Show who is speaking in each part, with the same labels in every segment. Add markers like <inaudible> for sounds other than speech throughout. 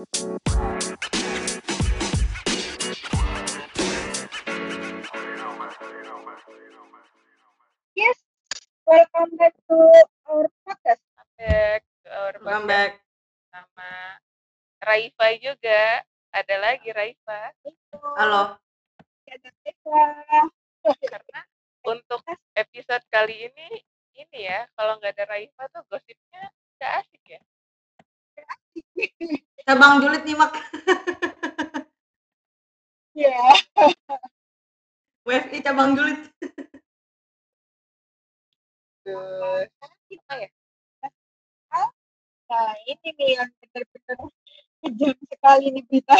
Speaker 1: Yes, welcome back to our podcast.
Speaker 2: Back to our
Speaker 3: Welcome
Speaker 2: podcast
Speaker 3: back.
Speaker 2: sama Raifa juga. Ada lagi Raifa.
Speaker 3: Halo.
Speaker 1: Ada Eva.
Speaker 2: Karena untuk episode kali ini, ini ya, kalau nggak ada Raifa tuh gosipnya nggak asik ya.
Speaker 3: Cabang julid nyimak.
Speaker 1: Ya,
Speaker 3: WFI cabang julid.
Speaker 2: Terus, apa ya?
Speaker 1: nah ini nih yang benar-benar kejam sekali nih kita.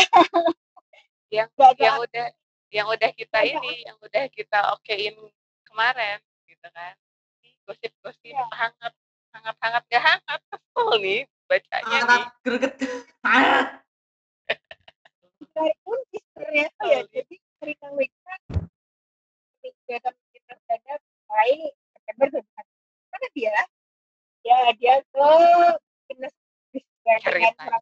Speaker 2: Yang yang udah yang udah kita ini, yang udah kita okein kemarin, gitu kan. Ini Gosip-gosip
Speaker 1: Ya.
Speaker 2: hangat, hangat-hangat gak hangat, kesel nih bacanya nih.
Speaker 3: Angkat greget.
Speaker 1: Kunci sebenarnya tuh ya. Jadi Rina Wika kegiatan kita pada mulai September 2021. Karena dia ya dia ke dinas dengan
Speaker 2: Ceritanya.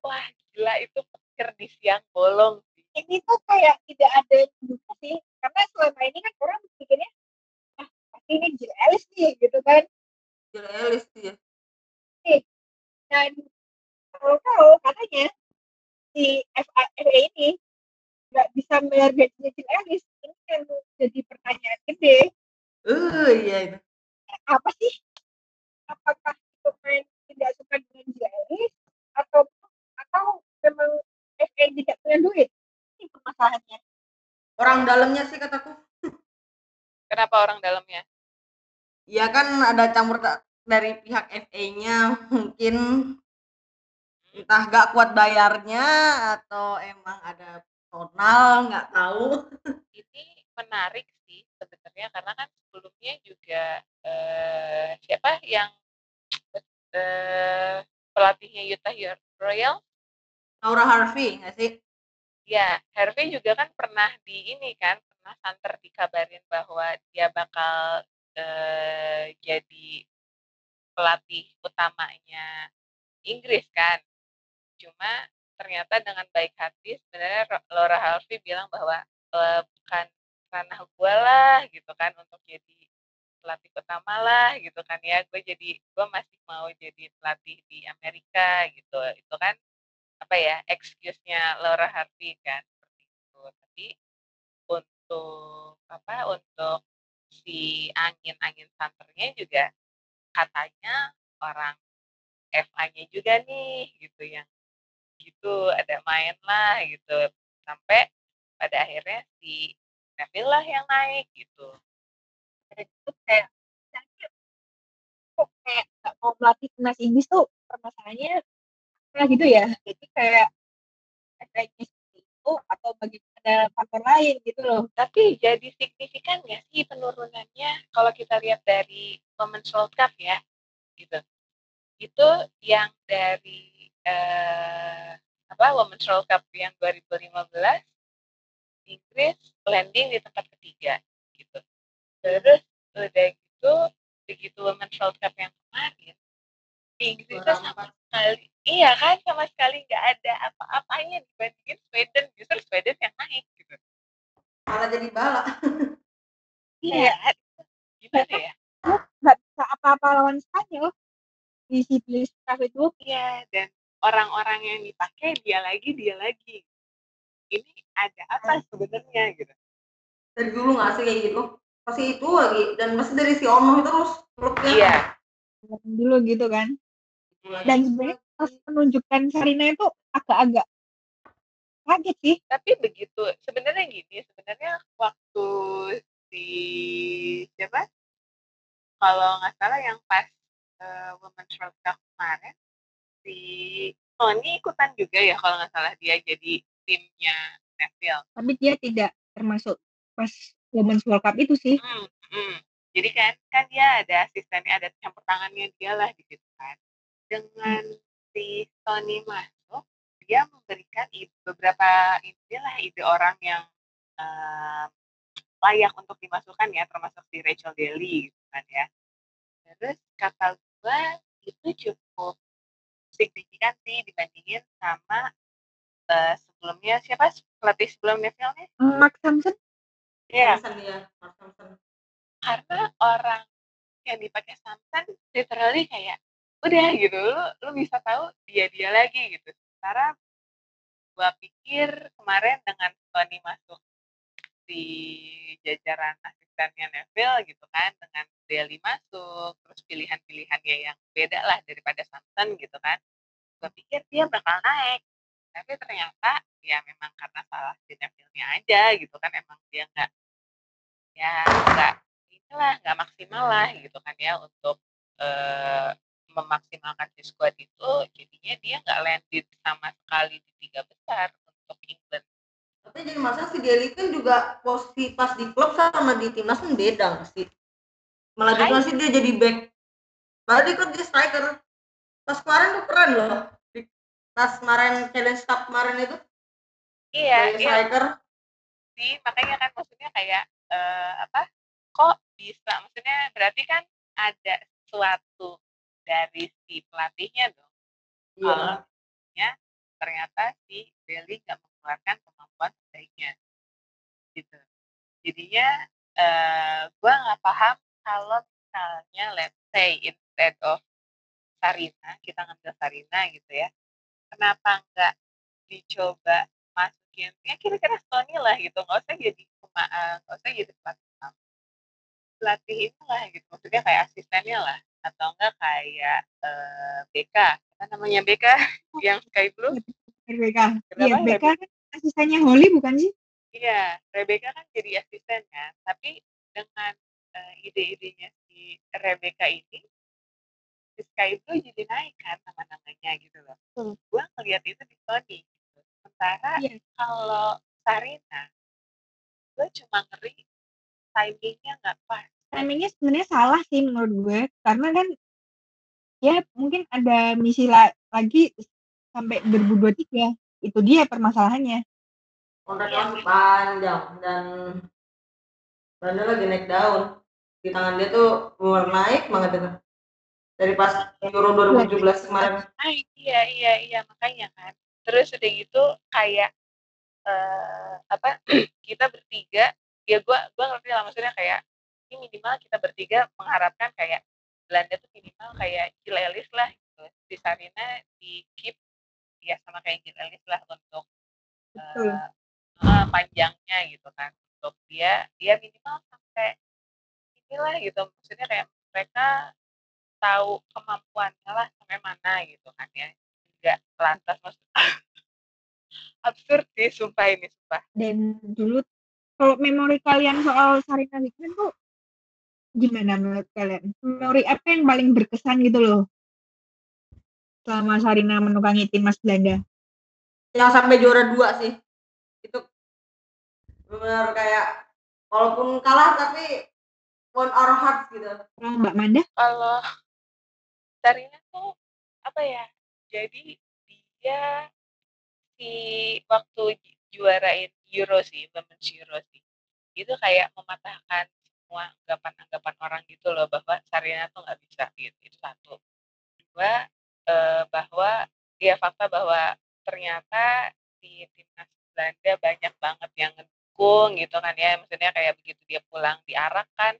Speaker 2: Wah, gila itu pikir di siang bolong sih.
Speaker 1: ini tuh kayak tidak ada juga sih karena selama ini kan orang pikirnya ah pasti ini Jill Ellis nih gitu kan
Speaker 3: Jill Ellis dia.
Speaker 1: dan kalau tahu katanya si FA, FA ini nggak bisa bayar gajinya Jill Ellis ini yang jadi pertanyaan gede
Speaker 3: Eh iya itu.
Speaker 1: apa sih apakah itu main tidak suka dengan Jill Ellis atau atau memang FA tidak punya duit ini permasalahannya
Speaker 3: Orang dalamnya sih kataku.
Speaker 2: Kenapa orang dalamnya?
Speaker 3: Ya kan ada campur ta- dari pihak FA-nya mungkin entah gak kuat bayarnya atau emang ada personal nggak tahu. <laughs>
Speaker 2: Ini menarik sih sebenarnya karena kan sebelumnya juga eh, siapa yang eh, pelatihnya Utah Royal
Speaker 3: Laura Harvey nggak sih?
Speaker 2: ya Harvey juga kan pernah di ini kan pernah santer dikabarin bahwa dia bakal eh, jadi pelatih utamanya Inggris kan. Cuma ternyata dengan baik hati sebenarnya Laura Harvey bilang bahwa "Eh, bukan ranah gue lah gitu kan untuk jadi pelatih utama lah gitu kan ya gue jadi gue masih mau jadi pelatih di Amerika gitu. Itu kan apa ya excuse-nya Laura Harvey kan seperti itu. Tapi untuk apa untuk si angin-angin santernya juga katanya orang FA-nya juga nih gitu yang gitu ada main lah gitu. Sampai pada akhirnya si Neville lah yang naik gitu.
Speaker 1: Dan itu kayak kok kayak nggak mau melatih timnas Inggris tuh permasalahannya apa gitu ya? Jadi kayak adanya seperti itu atau bagaimana faktor lain gitu loh.
Speaker 2: Tapi jadi signifikan nggak sih penurunannya? Kalau kita lihat dari Women's World Cup ya gitu. Itu yang dari eh, apa Women's World Cup yang 2015 Inggris landing di tempat ketiga gitu. Terus udah gitu begitu Women's World Cup yang kemarin Inggris
Speaker 3: Juara
Speaker 2: sama sekali iya kan sama sekali nggak ada apa-apanya dibandingin Sweden
Speaker 3: Jadi bala.
Speaker 2: Iya, gimana ya?
Speaker 1: nggak bisa apa-apa lawan Spanyol di si Bliss itu
Speaker 2: Iya, dan orang-orang yang dipakai dia lagi, dia lagi. Ini ada apa sebenarnya gitu?
Speaker 3: Dari dulu nggak sih kayak gitu. Pasti itu lagi dan pasti dari si Ono itu terus klubnya.
Speaker 2: Iya.
Speaker 1: dulu gitu kan dan sebenarnya pas menunjukkan Sarina itu agak-agak kaget sih
Speaker 2: Tapi begitu, sebenarnya gini, sebenarnya waktu si siapa? Kalau nggak salah yang pas eh, Women's World Cup kemarin, si Tony ikutan juga ya kalau nggak salah dia jadi timnya Neville.
Speaker 1: tapi dia tidak termasuk pas Women's World Cup itu sih
Speaker 2: Hmm, hmm. Jadi kan kan dia ada asistennya, ada campur tangannya dia lah di situ kan. Dengan si Tony masuk, dia memberikan ide, beberapa ide lah ide orang yang em, layak untuk dimasukkan ya, termasuk si Rachel Daly gitu kan ya. Terus kata gue itu cukup signifikan sih dibandingin sama uh, sebelumnya siapa pelatih sebelum Neville-nya?
Speaker 1: Mark Thompson.
Speaker 2: Iya.
Speaker 3: Ya, Mark Samson.
Speaker 2: Karena orang yang dipakai Samson literally kayak udah gitu lu lu bisa tahu dia dia lagi gitu. Sementara gua pikir kemarin dengan Tony masuk di jajaran asistennya Neville gitu kan dengan Deli masuk terus pilihan-pilihannya yang beda lah daripada Samson gitu kan gue pikir dia bakal naik. Tapi ternyata ya memang karena salah di Neville-nya aja gitu kan emang dia nggak ya nggak inilah nggak maksimal lah gitu kan ya untuk eh, memaksimalkan di squad itu jadinya dia nggak landed sama sekali di tiga besar untuk England.
Speaker 3: Tapi jadi masa si Deli kan juga posisi pas di klub sama di timnas kan beda sih? Malah sih dia jadi back. Malah dia kan dia striker. Pas kemarin tuh keren loh. Di, pas kemarin challenge cup kemarin itu.
Speaker 2: Iya
Speaker 3: iya
Speaker 2: striker. Sih makanya kan maksudnya kayak uh, apa? Kok bisa? Maksudnya berarti kan ada sesuatu dari si pelatihnya dong.
Speaker 3: Iya.
Speaker 2: ya ternyata si Deli nggak mengeluarkan kemampuan terbaiknya gitu. Jadinya uh, gue nggak paham kalau misalnya let's say instead of Sarina kita ngambil Sarina gitu ya kenapa nggak dicoba masukin ya kira-kira Sony lah gitu nggak usah jadi eh, nggak usah jadi pelatih pelatih itu lah gitu maksudnya kayak asistennya lah atau enggak kayak uh, BK apa namanya BK <laughs> yang Sky Blue
Speaker 1: BK iya BK kan asistennya Holly bukan sih
Speaker 2: iya Rebecca kan jadi asistennya tapi dengan uh, ide-idenya si Rebecca ini si Sky Blue jadi naik kan nama-namanya gitu loh hmm. gue ngeliat itu di Sony gitu. sementara yeah. kalau Sarina gue cuma ngeri timingnya nggak pas
Speaker 1: timingnya sebenarnya salah sih menurut gue karena kan ya mungkin ada misi la lagi sampai 2023 itu dia permasalahannya.
Speaker 3: Kontraknya masih panjang dan Belanda lagi naik daun. Di tangan dia tuh mulai naik banget itu. Dari pas Euro 2017 kemarin.
Speaker 2: iya iya iya makanya kan. Terus udah gitu kayak uh, apa <clears throat> kita bertiga ya gue gue ngerti lah maksudnya kayak ini minimal kita bertiga mengharapkan kayak Belanda tuh minimal kayak Gil Ellis lah gitu. Di Sarina di keep ya sama kayak Gil Ellis lah untuk uh, uh, panjangnya gitu kan. Untuk dia dia minimal sampai inilah gitu. Maksudnya kayak mereka tahu kemampuannya lah sampai mana gitu kan ya. Nggak lantas maksud <laughs> absurd sih sumpah ini sumpah.
Speaker 1: Dan dulu kalau memori kalian soal Sarina Wigman tuh gimana menurut kalian? Memori apa yang paling berkesan gitu loh? Selama Sarina menukangi timnas Belanda.
Speaker 3: Yang sampai juara dua sih. Itu benar kayak walaupun kalah tapi one our hearts gitu.
Speaker 1: Oh, Mbak Manda?
Speaker 2: Kalau Sarina tuh apa ya? Jadi dia si waktu juarain Euro sih Women's Euro sih. Itu kayak mematahkan semua anggapan-anggapan orang gitu loh bahwa Sarina tuh nggak bisa gitu. Itu satu. Dua eh, bahwa ya fakta bahwa ternyata di timnas Belanda banyak banget yang ngedukung gitu kan ya. Maksudnya kayak begitu dia pulang diarak kan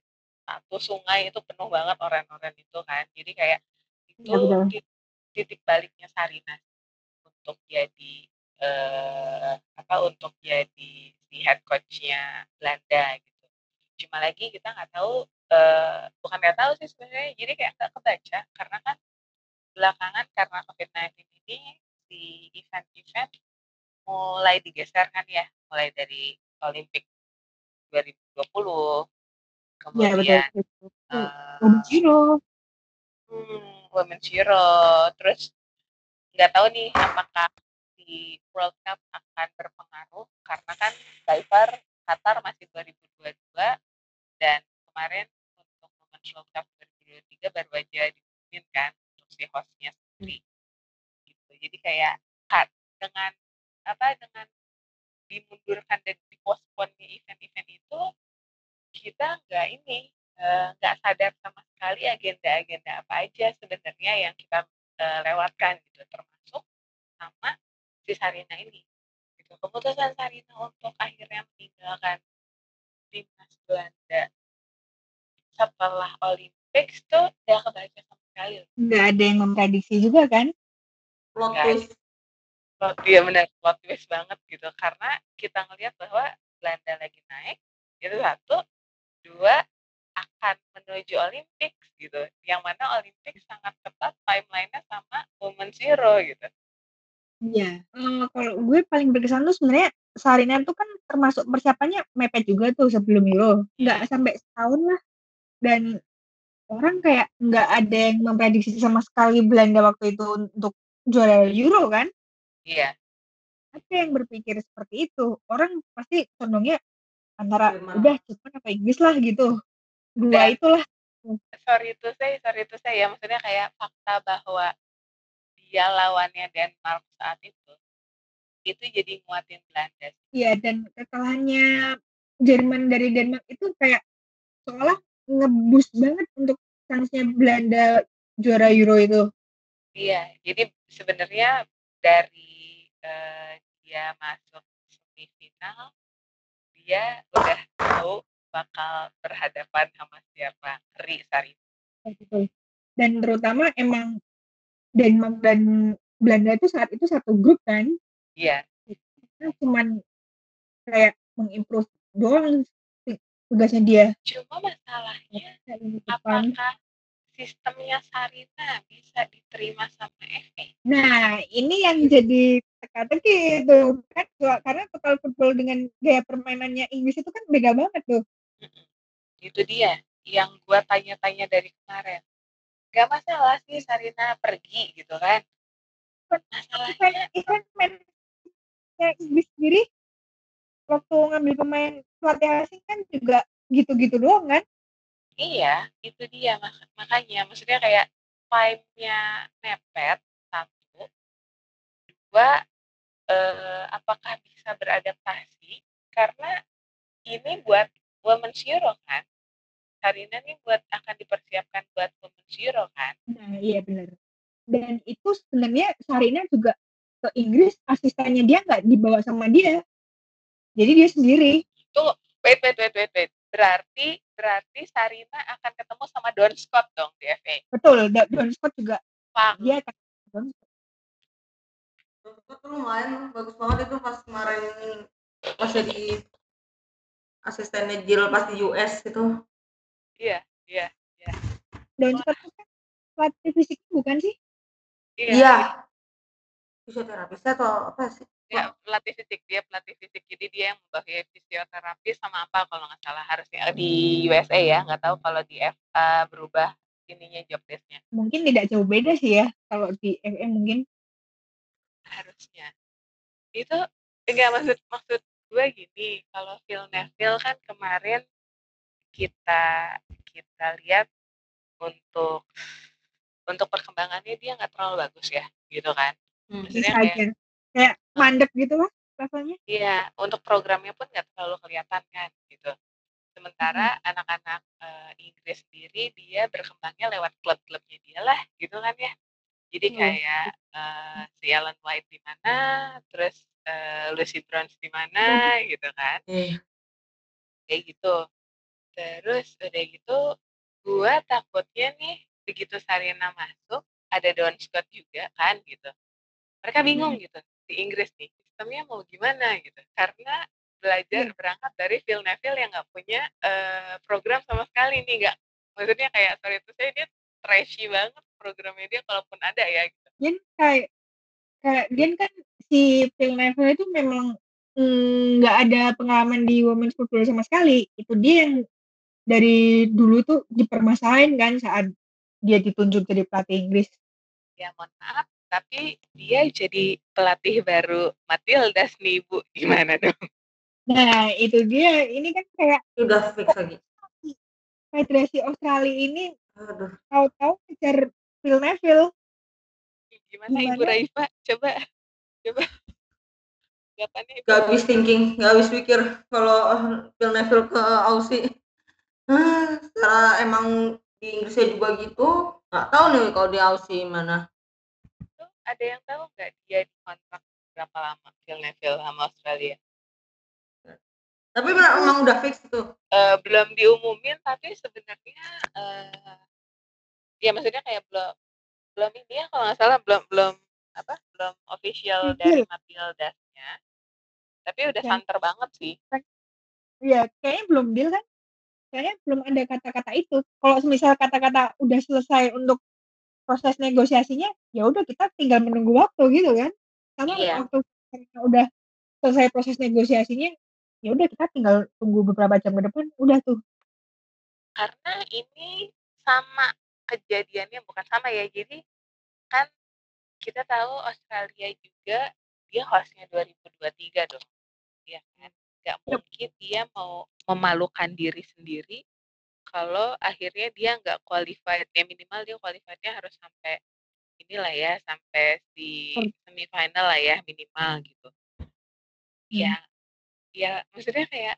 Speaker 2: satu sungai itu penuh banget orang-orang itu kan. Jadi kayak itu ya, titik baliknya Sarina untuk jadi eh, apa untuk jadi si head coachnya Belanda gitu cuma lagi kita nggak tahu eh, bukan nggak tahu sih sebenarnya jadi kayak nggak kebaca karena kan belakangan karena COVID-19 ini si event-event mulai digeser kan ya mulai dari Olimpik 2020 kemudian ya, betul. Uh,
Speaker 1: Women's Euro
Speaker 2: hmm, Women's terus nggak tahu nih apakah di World Cup akan berpengaruh karena kan diver Qatar masih 2022 dan kemarin untuk Women's World Cup 2023 baru aja diumumin kan untuk si hostnya sendiri gitu. Jadi kayak kan dengan apa dengan dimundurkan dan diposponnya event-event itu kita nggak ini eh, nggak sadar sama sekali agenda-agenda apa aja sebenarnya yang kita uh, lewatkan gitu termasuk sama si Sarina ini gitu. Keputusan Sarina untuk akhirnya meninggalkan timnas Belanda setelah Olympics tuh udah kebaca sama sekali
Speaker 1: nggak ada yang memprediksi juga kan?
Speaker 3: Plot twist.
Speaker 2: Plot dia benar plot twist banget gitu. Karena kita ngelihat bahwa Belanda lagi naik itu satu. Dua akan menuju Olympics gitu. Yang mana Olympics sangat ketat timelinenya sama Women Zero gitu
Speaker 1: Iya, uh, kalau gue paling berkesan tuh sebenarnya Sarina tuh kan termasuk persiapannya mepet juga tuh sebelum Euro, nggak hmm. sampai setahun lah. Dan orang kayak nggak ada yang memprediksi sama sekali Belanda waktu itu untuk juara Euro kan?
Speaker 2: Iya.
Speaker 1: Ada yang berpikir seperti itu. Orang pasti condongnya antara Gimana? udah Jepang apa Inggris lah gitu. Dua Dan, itulah.
Speaker 2: Sorry itu saya, sorry itu saya ya maksudnya kayak fakta bahwa dia lawannya Denmark saat itu itu jadi nguatin Belanda.
Speaker 1: Iya dan kekalahannya Jerman dari Denmark itu kayak seolah ngebus banget untuk kansnya Belanda juara Euro itu.
Speaker 2: Iya, jadi sebenarnya dari uh, dia masuk semifinal, dia udah tahu bakal berhadapan sama siapa, Ri Sari.
Speaker 1: Dan terutama emang Denmark dan Belanda itu saat itu satu grup kan?
Speaker 2: Iya.
Speaker 1: Kita cuman kayak mengimprove doang tugasnya dia.
Speaker 2: Cuma masalahnya apakah sistemnya Sarina bisa diterima sama FA?
Speaker 1: Nah, ini yang jadi teka-teki itu kan karena total football dengan gaya permainannya Inggris itu kan beda banget tuh.
Speaker 2: Itu dia yang gua tanya-tanya dari kemarin gak masalah sih Sarina pergi gitu kan.
Speaker 1: Masalahnya event main Inggris sendiri. Waktu ngambil pemain pelatih asing kan juga gitu-gitu doang kan?
Speaker 2: Iya itu dia mak makanya. Maksudnya kayak vibe-nya nepet satu. Dua eh, apakah bisa beradaptasi? Karena ini buat women's Euro kan Sarina nih buat akan dipersiapkan buat Women Zero kan?
Speaker 1: Nah, iya benar. Dan itu sebenarnya Sarina juga ke Inggris asistennya dia nggak dibawa sama dia. Jadi dia sendiri.
Speaker 2: Tuh, wait, wait, wait, wait, wait. Berarti berarti Sarina akan ketemu sama Don Scott dong di FA.
Speaker 1: Betul, Don Scott juga. Pak. Dia akan Don
Speaker 3: Scott. Don Scott tuh lumayan bagus banget itu pas kemarin pas jadi asistennya Jill pas di US itu
Speaker 2: Iya iya iya.
Speaker 1: Dan sekarang kan pelatih fisik bukan sih?
Speaker 3: Iya. Iya. Fisioterapis atau apa sih?
Speaker 2: Ya, pelatih fisik dia pelatih fisik jadi dia yang membawahi fisioterapi sama apa kalau nggak salah harusnya di USA ya nggak tahu kalau di FA berubah ininya job desknya
Speaker 1: mungkin tidak jauh beda sih ya kalau di FA mungkin
Speaker 2: harusnya itu enggak maksud maksud gue gini kalau Phil Neville kan kemarin kita kita lihat untuk untuk perkembangannya dia nggak terlalu bagus ya gitu kan
Speaker 1: hmm, maksudnya kayak kayak mandek gitu lah rasanya
Speaker 2: iya untuk programnya pun nggak terlalu kelihatan kan gitu sementara hmm. anak-anak uh, Inggris sendiri dia berkembangnya lewat klub-klubnya dia lah gitu kan ya jadi hmm. kayak uh, si Alan White di mana terus uh, Lucy Bronze di mana hmm. gitu kan hmm. kayak gitu Terus udah gitu, gua takutnya nih begitu Sarina masuk, ada Don Scott juga kan gitu. Mereka bingung gitu di Inggris nih, sistemnya mau gimana gitu. Karena belajar hmm. berangkat dari Phil Neville yang nggak punya uh, program sama sekali nih, nggak maksudnya kayak sorry itu saya dia trashy banget programnya dia kalaupun ada ya gitu.
Speaker 1: Dia kayak kayak dia kan si Phil Neville itu memang mm, nggak mm, ada pengalaman di women's football sama sekali. Itu dia yang dari dulu tuh dipermasalahin kan saat dia ditunjuk jadi pelatih Inggris.
Speaker 2: Ya mohon maaf, tapi dia jadi pelatih baru Matilda nih Bu, gimana dong?
Speaker 1: Nah itu dia, ini kan kayak
Speaker 3: udah fix lagi.
Speaker 1: Federasi Australia ini tahu-tahu kejar Phil Neville.
Speaker 2: Gimana, gimana? Ibu Raifa? Coba, coba.
Speaker 3: Gak habis thinking, gak habis pikir kalau Phil Neville ke Aussie. Nah, secara emang di Inggrisnya juga gitu, nggak tahu nih kalau di Aussie mana.
Speaker 2: ada yang tahu nggak dia dikontrak berapa lama Phil Neville sama Australia?
Speaker 3: Tapi memang udah fix tuh.
Speaker 2: Uh, belum diumumin tapi sebenarnya uh, ya maksudnya kayak belum belum ini ya kalau nggak salah belum belum apa belum official dari Matildasnya tapi udah ya. santer banget sih
Speaker 1: Iya, kayaknya belum deal kan? Kayaknya belum ada kata-kata itu. Kalau misal kata-kata udah selesai untuk proses negosiasinya, ya udah kita tinggal menunggu waktu gitu kan. Sama iya. waktu udah selesai proses negosiasinya, ya udah kita tinggal tunggu beberapa jam ke depan, udah tuh.
Speaker 2: Karena ini sama kejadiannya bukan sama ya. Jadi kan kita tahu Australia juga dia hostnya 2023 dong. Ya kan? Nggak mungkin dia mau memalukan diri sendiri kalau akhirnya dia nggak qualified ya minimal dia qualifiednya harus sampai inilah ya sampai di semifinal lah ya minimal gitu ya hmm. ya maksudnya kayak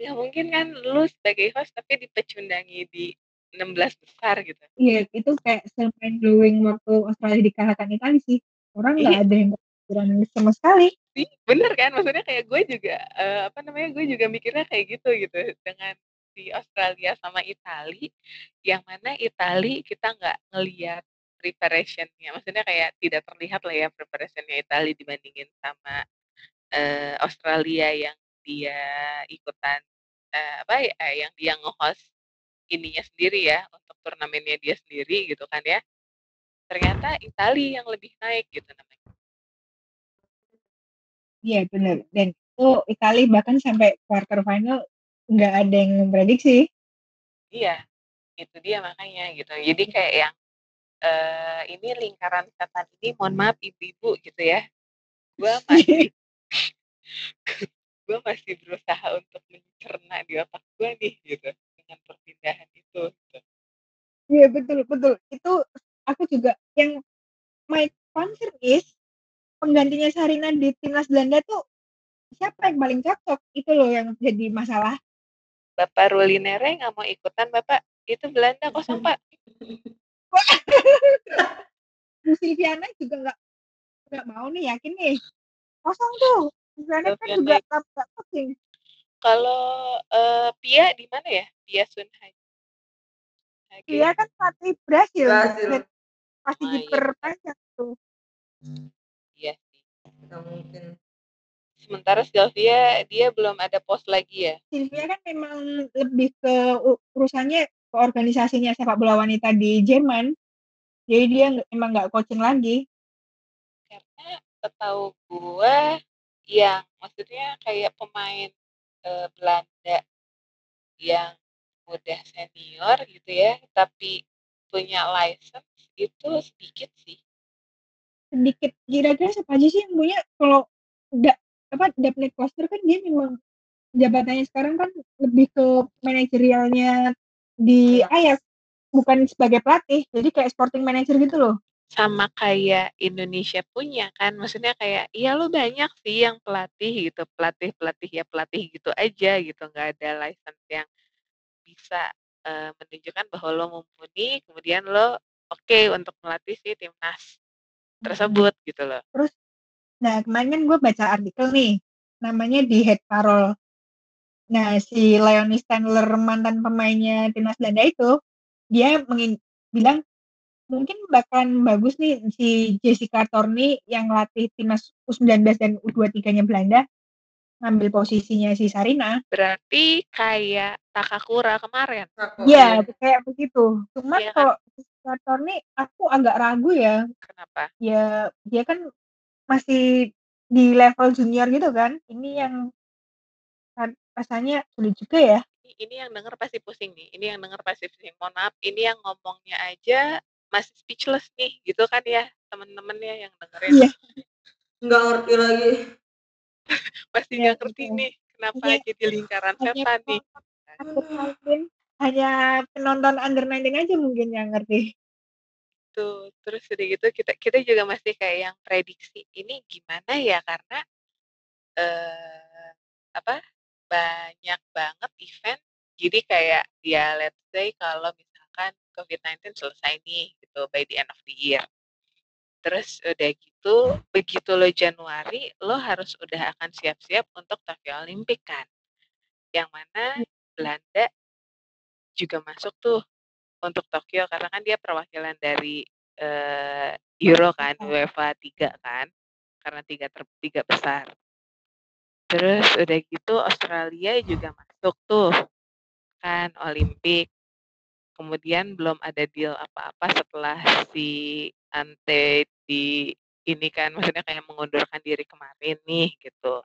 Speaker 2: ya mungkin kan lu sebagai host tapi dipecundangi di 16 besar gitu
Speaker 1: iya itu kayak semain blowing waktu Australia dikalahkan Italia sih orang nggak iya. ada yang berani sama sekali.
Speaker 2: Sih bener kan? Maksudnya kayak gue juga uh, apa namanya gue juga mikirnya kayak gitu gitu. Dengan di Australia sama Itali yang mana Itali kita nggak ngelihat preparationnya. Maksudnya kayak tidak terlihat lah ya preparationnya Itali dibandingin sama uh, Australia yang dia ikutan uh, apa ya yang dia nge-host ininya sendiri ya untuk turnamennya dia sendiri gitu kan ya. Ternyata Itali yang lebih naik gitu
Speaker 1: Iya benar dan itu Italia bahkan sampai quarter final nggak ada yang memprediksi.
Speaker 2: Iya, itu dia makanya gitu. Jadi kayak yang uh, ini lingkaran setan ini mohon maaf ibu-ibu gitu ya. Gua masih <laughs> <laughs> gue masih berusaha untuk mencerna di otak gue nih gitu dengan perpindahan itu gitu.
Speaker 1: Iya betul betul. Itu aku juga yang my concern is penggantinya Sarina di timnas Belanda tuh siapa yang paling cocok? Itu loh yang jadi masalah.
Speaker 2: Bapak Ruli Nere nggak mau ikutan Bapak. Itu Belanda kosong Pak.
Speaker 1: Bu Silviana juga nggak nggak mau nih yakin nih? Kosong tuh. Silviana kan juga nggak
Speaker 2: penting kalau uh, Pia di mana ya? Pia Sunhai
Speaker 1: Pia kan pelatih Brasil, Brasil. pasti oh, diperpanjang iya. tuh
Speaker 2: nggak mungkin. Sementara Sylvia dia belum ada pos lagi ya?
Speaker 1: Sylvia kan memang lebih ke urusannya ke organisasinya sepak bola wanita di Jerman. Jadi dia emang nggak coaching lagi.
Speaker 2: Karena setahu gua yang maksudnya kayak pemain eh, Belanda yang udah senior gitu ya tapi punya license itu sedikit sih
Speaker 1: sedikit. Kira-kira siapa aja sih yang punya? Kalau da, apa Daphne kan dia memang jabatannya sekarang kan lebih ke manajerialnya di Ajax bukan sebagai pelatih. Jadi kayak sporting manager gitu loh.
Speaker 2: Sama kayak Indonesia punya kan. Maksudnya kayak iya lo banyak sih yang pelatih gitu. Pelatih pelatih ya pelatih gitu aja gitu. Nggak ada license yang bisa uh, menunjukkan bahwa lo mumpuni. Kemudian lo oke okay untuk melatih si timnas tersebut gitu loh.
Speaker 1: Terus, nah kemarin kan gue baca artikel nih, namanya di Head Parol. Nah si Leonie Stanler mantan pemainnya timnas Belanda itu, dia mengin bilang mungkin bakalan bagus nih si Jessica Torni yang latih timnas U19 dan U23-nya Belanda ngambil posisinya si Sarina.
Speaker 2: Berarti kayak Takakura kemarin.
Speaker 1: Iya, kayak begitu. Cuman ya, kalau Kotor nih aku agak ragu ya.
Speaker 2: Kenapa?
Speaker 1: Ya dia kan masih di level junior gitu kan. Ini yang rasanya sulit juga ya.
Speaker 2: Ini yang denger pasti pusing nih. Ini yang denger pasti pusing. Mohon maaf, ini yang ngomongnya aja masih speechless nih gitu kan ya temen-temennya yang dengerin. Iya.
Speaker 3: Nggak ngerti lagi. <laughs>
Speaker 2: Masih nggak ngerti nih kenapa ya. jadi lingkaran setan nih.
Speaker 1: Aku mungkin hanya penonton under 19 aja mungkin yang ngerti.
Speaker 2: Tuh, terus udah gitu kita kita juga masih kayak yang prediksi ini gimana ya karena eh apa banyak banget event jadi kayak ya let's say kalau misalkan COVID-19 selesai nih gitu by the end of the year Terus udah gitu, begitu lo Januari, lo harus udah akan siap-siap untuk Tokyo Olympic kan. Yang mana
Speaker 1: Iya.
Speaker 2: Belanda juga masuk tuh untuk Tokyo karena kan dia perwakilan dari eh, Euro kan,
Speaker 1: Besar.
Speaker 2: UEFA 3 kan. Karena tiga ter tiga besar. Terus udah gitu Australia juga masuk tuh kan Olimpik. Kemudian belum ada deal apa-apa setelah si Ante di ini kan maksudnya kayak mengundurkan diri kemarin nih gitu.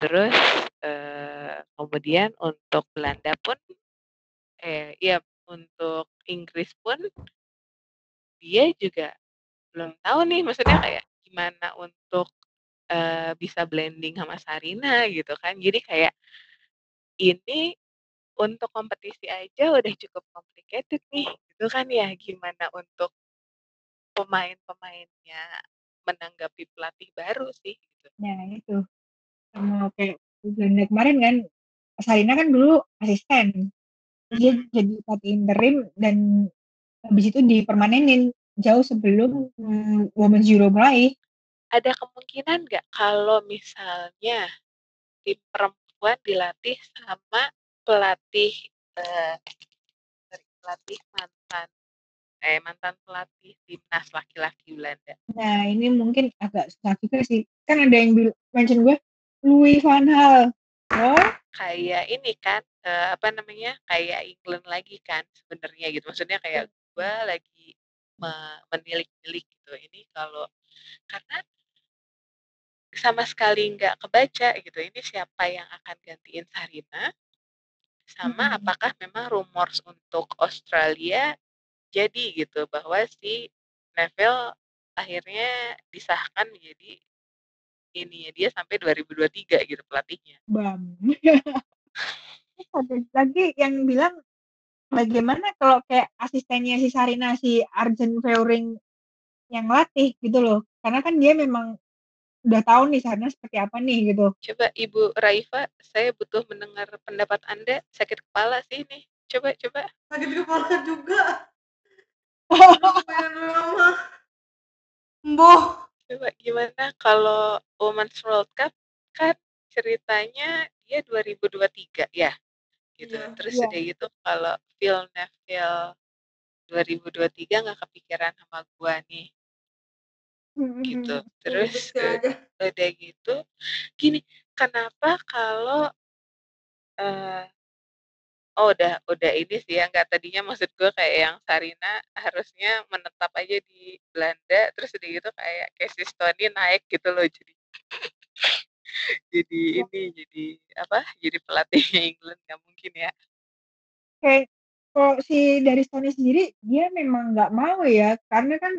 Speaker 2: Terus eh, kemudian untuk Belanda pun eh iya untuk Inggris pun dia juga belum tahu nih maksudnya kayak gimana untuk eh, bisa blending sama Sarina gitu kan. Jadi kayak ini untuk kompetisi aja udah cukup complicated nih gitu kan ya gimana untuk pemain-pemainnya menanggapi pelatih baru sih gitu.
Speaker 1: Nah, itu. Sama kayak Belanda kemarin kan, Sarina kan dulu asisten. Dia
Speaker 2: Mhm.
Speaker 1: jadi pelatih interim dan habis itu dipermanenin jauh sebelum mm, Women's Euro mulai.
Speaker 2: Ada kemungkinan nggak kalau misalnya tim perempuan dilatih sama pelatih eh, pelatih mantan eh mantan pelatih timnas laki-laki Belanda.
Speaker 1: Nah, ini mungkin agak susah juga sih. Kan ada yang bil- mention gue, Louis van Gaal. Oh,
Speaker 2: Kayak ini kan eh, apa namanya? Kayak England lagi kan sebenarnya gitu. Maksudnya kayak gue lagi me- menilik-nilik gitu. Ini kalau karena sama sekali nggak kebaca gitu. Ini siapa yang akan gantiin Sarina? Sama
Speaker 1: Mm-mm.
Speaker 2: apakah memang rumors untuk Australia jadi gitu bahwa si Neville akhirnya disahkan menjadi ini ya dia sampai 2023 gitu pelatihnya.
Speaker 1: bam. Ada lagi yang bilang, bagaimana kalau kayak asistennya si Sarina, si Arjen Feuring yang latih gitu loh. Karena kan dia memang udah tahu nih Sarina seperti apa nih gitu.
Speaker 2: Coba Ibu Raifa, saya butuh mendengar pendapat Anda. Sakit kepala sih ini. Coba coba.
Speaker 3: sakit kepala juga Mboh
Speaker 2: Coba gimana kalau Women's World Cup kan ceritanya dia 2023 ya gitu.
Speaker 3: Iya.
Speaker 2: Terus
Speaker 1: Iya.
Speaker 2: udah gitu kalau Phil Neville 2023 nggak kepikiran sama gua nih gitu. Terus
Speaker 3: Ribet
Speaker 2: eh,
Speaker 3: aja
Speaker 2: udah gitu gini, kenapa kalau eh oh udah udah ini sih ya nggak tadinya maksud gue kayak yang Sarina harusnya menetap aja di Belanda terus udah gitu kayak Casey Stoney naik gitu loh jadi <laughs> jadi ini jadi apa jadi pelatihnya <laughs> England nggak mungkin ya
Speaker 1: Kayak kalau si dari Sony sendiri, dia memang nggak mau ya, karena kan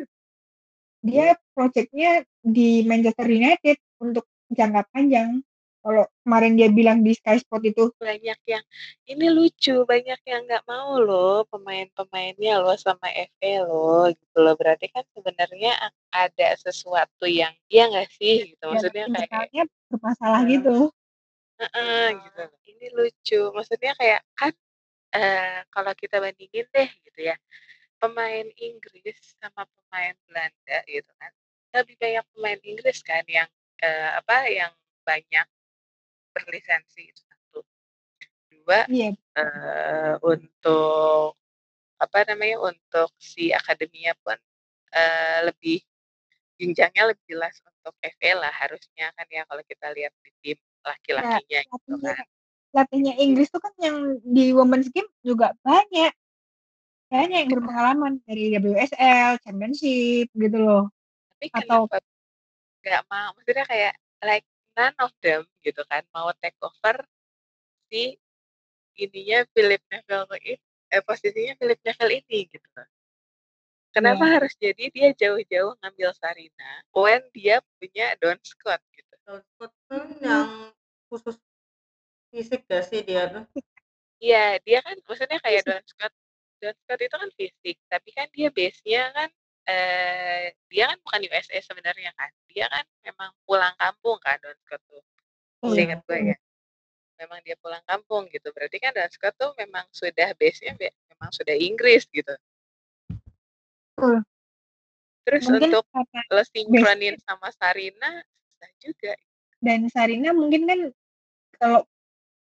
Speaker 1: dia projectnya di Manchester United untuk jangka panjang. Kalau kemarin dia bilang di Sky Sport itu,
Speaker 2: banyak yang ini lucu banyak yang nggak mau loh pemain-pemainnya loh sama FA loh gitu loh berarti kan sebenarnya ada sesuatu yang iya nggak sih gitu
Speaker 1: ya
Speaker 2: maksudnya kayak
Speaker 1: internalnya bermasalah
Speaker 2: Nah.
Speaker 1: gitu.
Speaker 2: Heeh, gitu. Ini lucu. Maksudnya kayak kan eh kalau kita bandingin deh gitu ya. Pemain Inggris sama pemain Belanda gitu kan. Lebih banyak pemain Inggris kan yang eh, apa yang banyak berlisensi itu satu. Dua
Speaker 1: Iya,
Speaker 2: eh untuk apa namanya untuk si akademinya pun eh, lebih jenjangnya lebih jelas untuk FA lah harusnya kan ya kalau kita lihat di tim laki-lakinya gitu
Speaker 1: pelatihnya,
Speaker 2: kan.
Speaker 1: pelatihnya Inggris tuh kan yang di Women's Game juga banyak. Banyak yang berpengalaman dari WSL, Championship gitu loh.
Speaker 2: Tapi
Speaker 1: Atau
Speaker 2: nggak mau? Maksudnya kayak like none of them gitu kan mau take over si ininya Philip Neville ini eh, posisinya Philip Neville ini gitu. Kenapa
Speaker 1: Iya.
Speaker 2: harus jadi dia jauh-jauh ngambil Sarina when dia punya Don Scott gitu.
Speaker 3: Don Scott tuh yang khusus fisik gak sih dia tuh
Speaker 2: Iya, dia kan maksudnya kayak. Don Scott. Don Scott itu kan fisik, tapi kan dia base-nya kan eh dia kan bukan USA sebenarnya kan. Dia kan memang pulang kampung kan Don Scott tuh.
Speaker 1: Oh,
Speaker 2: Seingat gue ya. Memang dia pulang kampung gitu. Berarti kan Don Scott tuh memang sudah base-nya be- memang sudah Inggris gitu. Terus
Speaker 1: Mungkin
Speaker 2: untuk lo sinkronin sama Sarina susah juga.
Speaker 1: dan Sarina mungkin kan kalau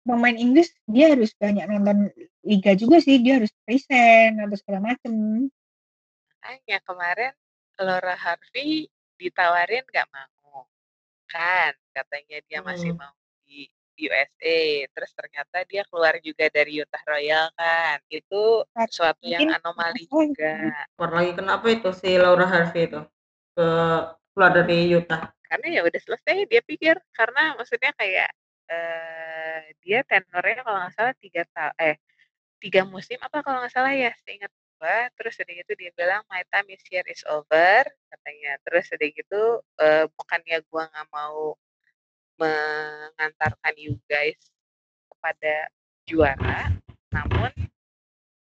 Speaker 1: pemain Inggris dia harus banyak nonton liga juga sih, dia harus present atau segala macem.
Speaker 2: Makanya kemarin Laura Harvey ditawarin nggak mau kan? Katanya dia masih
Speaker 3: Hmm.
Speaker 2: mau di USA terus ternyata dia keluar juga dari Utah Royal kan? Itu sesuatu yang anomali juga.
Speaker 3: Keluar lagi kenapa itu si Laura Harvey itu ke keluar dari Utah?
Speaker 2: karena ya udah selesai dia pikir. Karena maksudnya kayak eh dia tenornya kalau nggak salah tiga tahun eh tiga musim apa kalau nggak salah ya seingat gua terus udah gitu dia bilang my time is here is over katanya terus udah gitu eh, bukannya gua nggak mau mengantarkan you guys kepada juara namun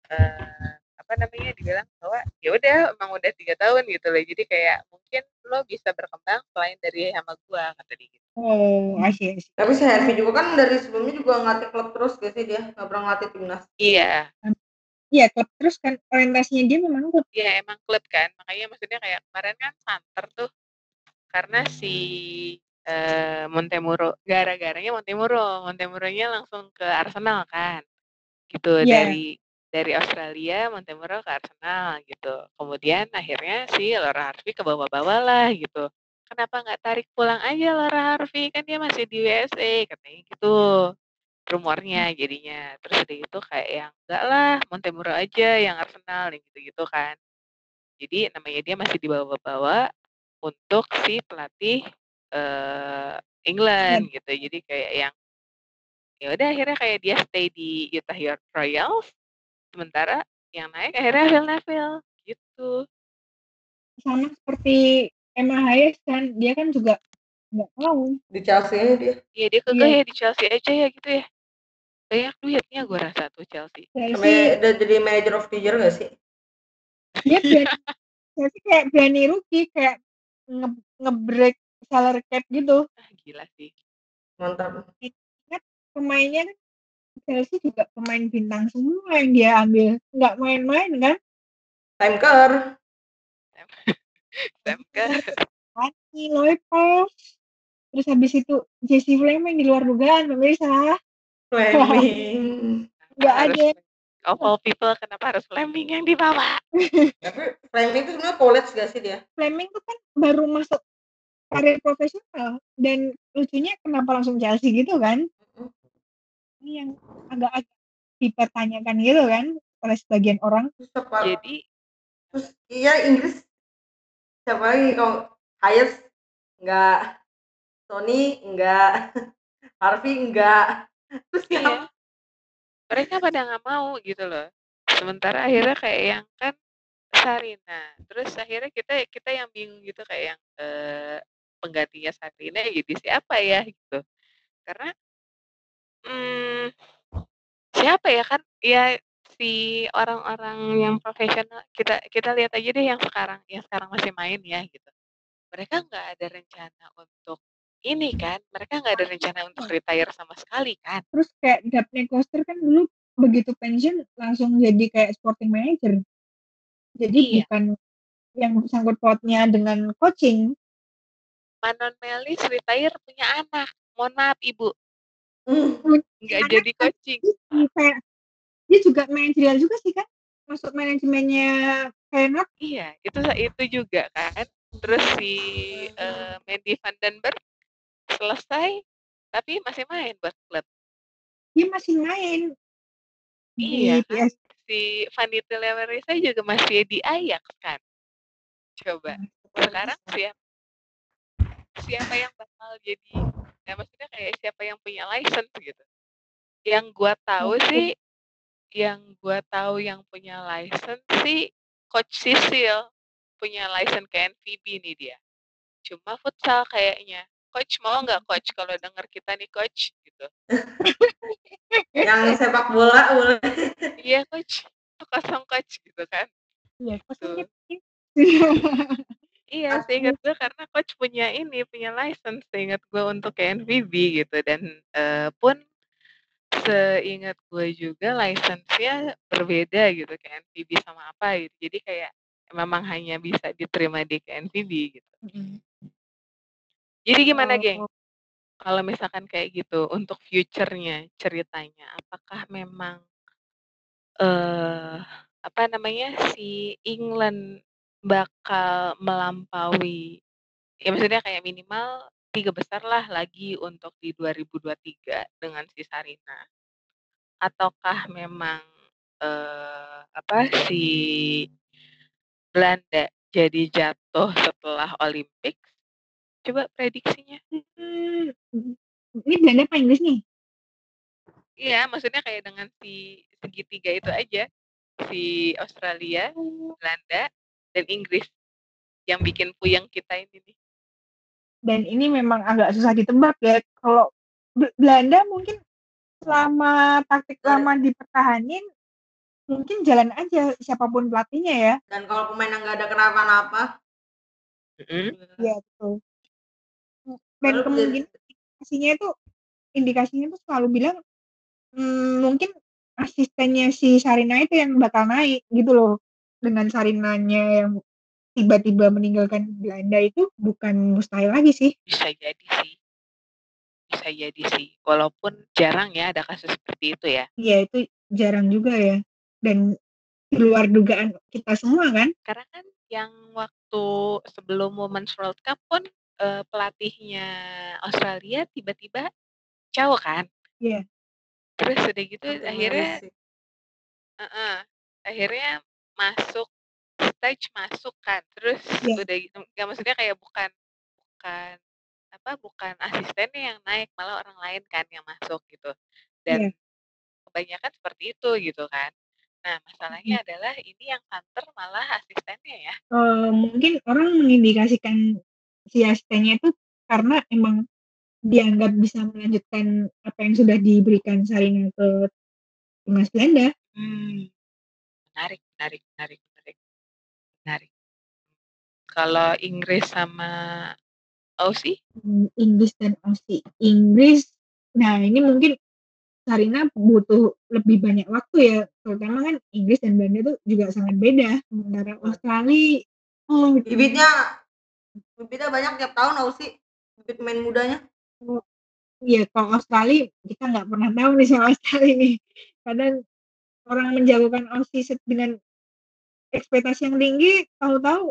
Speaker 2: eh, apa namanya dibilang bahwa ya udah emang udah tiga tahun gitu loh jadi kayak mungkin lo bisa berkembang selain dari sama gua kata dia gitu
Speaker 1: Oh, asyik asyik.
Speaker 3: Tapi si Harvey juga kan dari sebelumnya juga ngelatih klub terus gak sih dia? Nggak pernah ngelatih timnas.
Speaker 2: iya
Speaker 1: Iya, klub terus kan orientasinya dia memang klub.
Speaker 2: Iya emang klub kan, makanya maksudnya kayak kemarin kan santer tuh karena si eh, Montemuro, gara-garanya Montemuro, Montemuronya langsung ke Arsenal kan, gitu
Speaker 1: Iya.
Speaker 2: dari dari Australia Montemuro ke Arsenal gitu. Kemudian akhirnya si Laura Harvey ke bawah-bawah lah gitu. Kenapa nggak tarik pulang aja Laura Harvey kan dia masih di USA katanya gitu rumornya jadinya. Terus udah gitu kayak yang enggak lah Montemuro aja yang Arsenal yang gitu-gitu kan. Jadi namanya dia masih dibawa-bawa untuk si pelatih eh England gitu. Jadi kayak yang ya udah akhirnya kayak dia stay di Utah Royals sementara yang naik akhirnya Phil Neville gitu.
Speaker 1: Sama seperti Emma Hayes kan, dia kan juga nggak mau.
Speaker 3: Di Chelsea aja dia.
Speaker 2: ya dia kekeh
Speaker 1: Iya.
Speaker 2: ya di Chelsea aja ya gitu ya banyak duitnya gue rasa tuh Chelsea
Speaker 1: Chelsea,
Speaker 3: Sampai udah jadi manager of the year gak sih?
Speaker 1: dia <laughs> berani, Chelsea kayak berani rugi, kayak nge ngebreak salary cap gitu.
Speaker 2: ah gila sih
Speaker 3: Mantap.
Speaker 1: Ingat pemainnya kan Chelsea juga pemain bintang semua yang dia ambil, nggak main-main kan?
Speaker 3: Time Kerr.
Speaker 2: Sam
Speaker 1: Lagi Lopez, terus habis itu Jesse Fleming di luar dugaan pemirsa,
Speaker 3: Fleming. <laughs>
Speaker 1: nggak
Speaker 2: harus
Speaker 1: ada.
Speaker 2: of all people kenapa harus Fleming yang dibawa <laughs>
Speaker 3: Tapi Fleming itu sebenarnya college gak sih dia?
Speaker 1: Fleming tuh kan baru masuk karir profesional dan lucunya kenapa langsung Chelsea gitu kan? Ini yang agak-agak dipertanyakan gitu kan oleh sebagian orang.
Speaker 3: Terus apa?
Speaker 2: jadi
Speaker 3: Terus iya Inggris siapa lagi kalau Hayes enggak Sony enggak <laughs> Harvey enggak. Terus
Speaker 2: iya. mereka pada nggak mau gitu loh. Sementara akhirnya kayak yang kan Sarina terus akhirnya kita kita yang bingung gitu kayak yang eh, penggantinya Sarina jadi siapa ya gitu. Karena hmm, siapa ya kan? Ya si orang-orang yang profesional kita kita lihat aja deh yang sekarang yang sekarang masih main ya gitu. Mereka nggak ada rencana untuk ini kan mereka nggak ada rencana untuk retire sama sekali kan.
Speaker 1: Terus kayak Daphne Koster kan dulu begitu pensiun langsung jadi kayak sporting manager. Jadi
Speaker 2: Iya.
Speaker 1: bukan yang sangkut pautnya dengan coaching.
Speaker 2: Manon Melis retire punya anak. Mohon maaf ibu.
Speaker 3: Hmm,
Speaker 2: nggak
Speaker 1: Anak
Speaker 2: jadi
Speaker 1: kan
Speaker 2: coaching.
Speaker 1: Iya, kayak dia juga manajerial juga sih kan. Masuk manajemennya Feyenoord.
Speaker 2: Iya itu itu juga kan. Terus si eh, Mandy van den Berg selesai tapi masih main buat klub
Speaker 1: dia masih main.
Speaker 2: Iya
Speaker 1: di
Speaker 2: kan? Si Vanity Leverisa juga masih di Ajax kan? Coba sekarang siapa siapa yang bakal jadi ya maksudnya kayak siapa yang punya license gitu? Yang gua tahu
Speaker 1: Oke.
Speaker 2: sih yang gua tahu yang punya license sih coach Sisil punya license ke NVB nih dia. Cuma futsal kayaknya coach mau nggak coach kalau denger kita nih coach gitu
Speaker 3: yang sepak bola boleh
Speaker 2: iya coach itu kosong coach gitu kan
Speaker 1: Iya, gitu. <laughs>
Speaker 2: Iya, seingat gue karena coach punya ini, punya license seingat gue untuk ke NVB gitu dan eh, pun seingat gue juga license-nya berbeda gitu ke NVB sama apa gitu. Jadi kayak memang hanya bisa diterima di KNVB gitu.
Speaker 1: Mhm.
Speaker 2: Jadi gimana, geng?
Speaker 1: Oh.
Speaker 2: Kalau misalkan kayak gitu untuk future-nya ceritanya, apakah memang eee, apa namanya, si England bakal melampaui ya maksudnya kayak minimal 3 besar lah lagi untuk di 2023 dengan si Sarina? Ataukah memang, eee, apa, si Belanda jadi jatuh setelah Olympics? Coba prediksinya.
Speaker 1: Mhm. Ini Belanda apa Inggris nih?
Speaker 2: Iya, maksudnya kayak dengan si segitiga itu aja. Si Australia,
Speaker 1: Oh.
Speaker 2: Belanda, dan Inggris. Yang bikin puyeng kita ini nih.
Speaker 1: Dan ini memang agak susah ditebak ya. Kalau Be Belanda mungkin selama taktik lama dipertahanin, mungkin jalan aja siapa pun pelatihnya ya.
Speaker 3: Dan kalau pemainnya nggak ada kenapa-napa.
Speaker 1: Iya, betul. Dan kemungkinan indikasinya itu indikasinya tuh selalu bilang, mmm, mungkin asistennya si Sarina itu yang bakal naik gitu loh. Dengan Sarinanya yang tiba-tiba meninggalkan Belanda itu bukan mustahil lagi sih.
Speaker 2: Bisa jadi sih. Bisa jadi sih, walaupun jarang ya ada kasus seperti itu ya.
Speaker 1: Iya, itu jarang juga ya. Dan di luar dugaan kita semua kan.
Speaker 2: Karena kan yang waktu sebelum Women's World Cup pun, eee, pelatihnya Australia tiba-tiba cowok kan.
Speaker 1: Iya.
Speaker 2: Terus udah gitu akhirnya
Speaker 3: sih.
Speaker 2: heeh, akhirnya masuk stage masuk kan, terus
Speaker 1: Iya.
Speaker 2: udah gitu nggak maksudnya kayak bukan bukan apa, bukan asistennya yang naik, malah orang lain kan yang masuk gitu. Dan
Speaker 1: Iya.
Speaker 2: kebanyakan seperti itu gitu kan. Nah,
Speaker 1: Mhm.
Speaker 2: masalahnya adalah ini yang santer malah asistennya ya.
Speaker 1: Eee, mungkin orang mengindikasikan si asistennya itu karena emang dianggap bisa melanjutkan apa yang sudah diberikan Sarina ke timnas Belanda.
Speaker 2: Mmm. Menarik menarik menarik menarik. Menarik. Kalau Inggris sama Aussie?
Speaker 1: Mmm, Inggris dan Aussie. Inggris nah ini mungkin Sarina butuh lebih banyak waktu ya, terutama kan Inggris dan Belanda tuh juga sangat beda. Sementara. Australia oh
Speaker 3: Bibitnya bibitnya banyak tiap tahun Aussie, bibit pemain mudanya.
Speaker 1: Oh, iya kalau Australia kita nggak pernah tahu nih soal Australia nih. Kadang orang menjagokan Aussie set dengan ekspektasi yang tinggi, tahu-tahu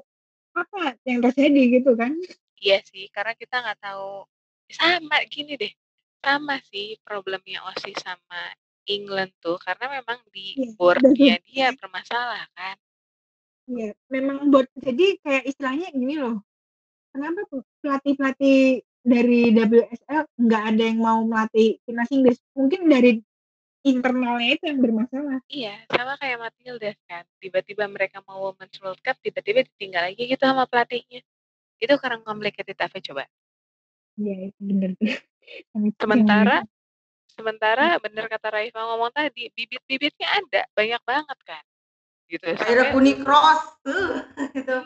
Speaker 1: apa yang terjadi gitu kan.
Speaker 2: Iya sih, karena kita nggak tahu sama gini deh, sama sih problemnya Aussie sama England tuh, karena memang di
Speaker 1: Iya,
Speaker 2: board-nya dia bermasalah kan.
Speaker 1: Iya, memang buat jadi kayak istilahnya gini loh, kenapa tuh pelatih-pelatih dari WSL nggak ada yang mau melatih timnas Inggris? Mungkin dari internalnya itu yang bermasalah.
Speaker 2: Iya, sama kayak Matildas kan, tiba-tiba mereka mau Women's World Cup, tiba-tiba ditinggal aja gitu sama pelatihnya. Itu kurang complicated apa coba?
Speaker 1: Iya, itu bener tuh.
Speaker 2: Sementara sementara bener kata Raifa ngomong tadi, bibit-bibitnya ada, banyak banget kan. Gitu,
Speaker 3: Akhirnya Uni Cross, uh, itu.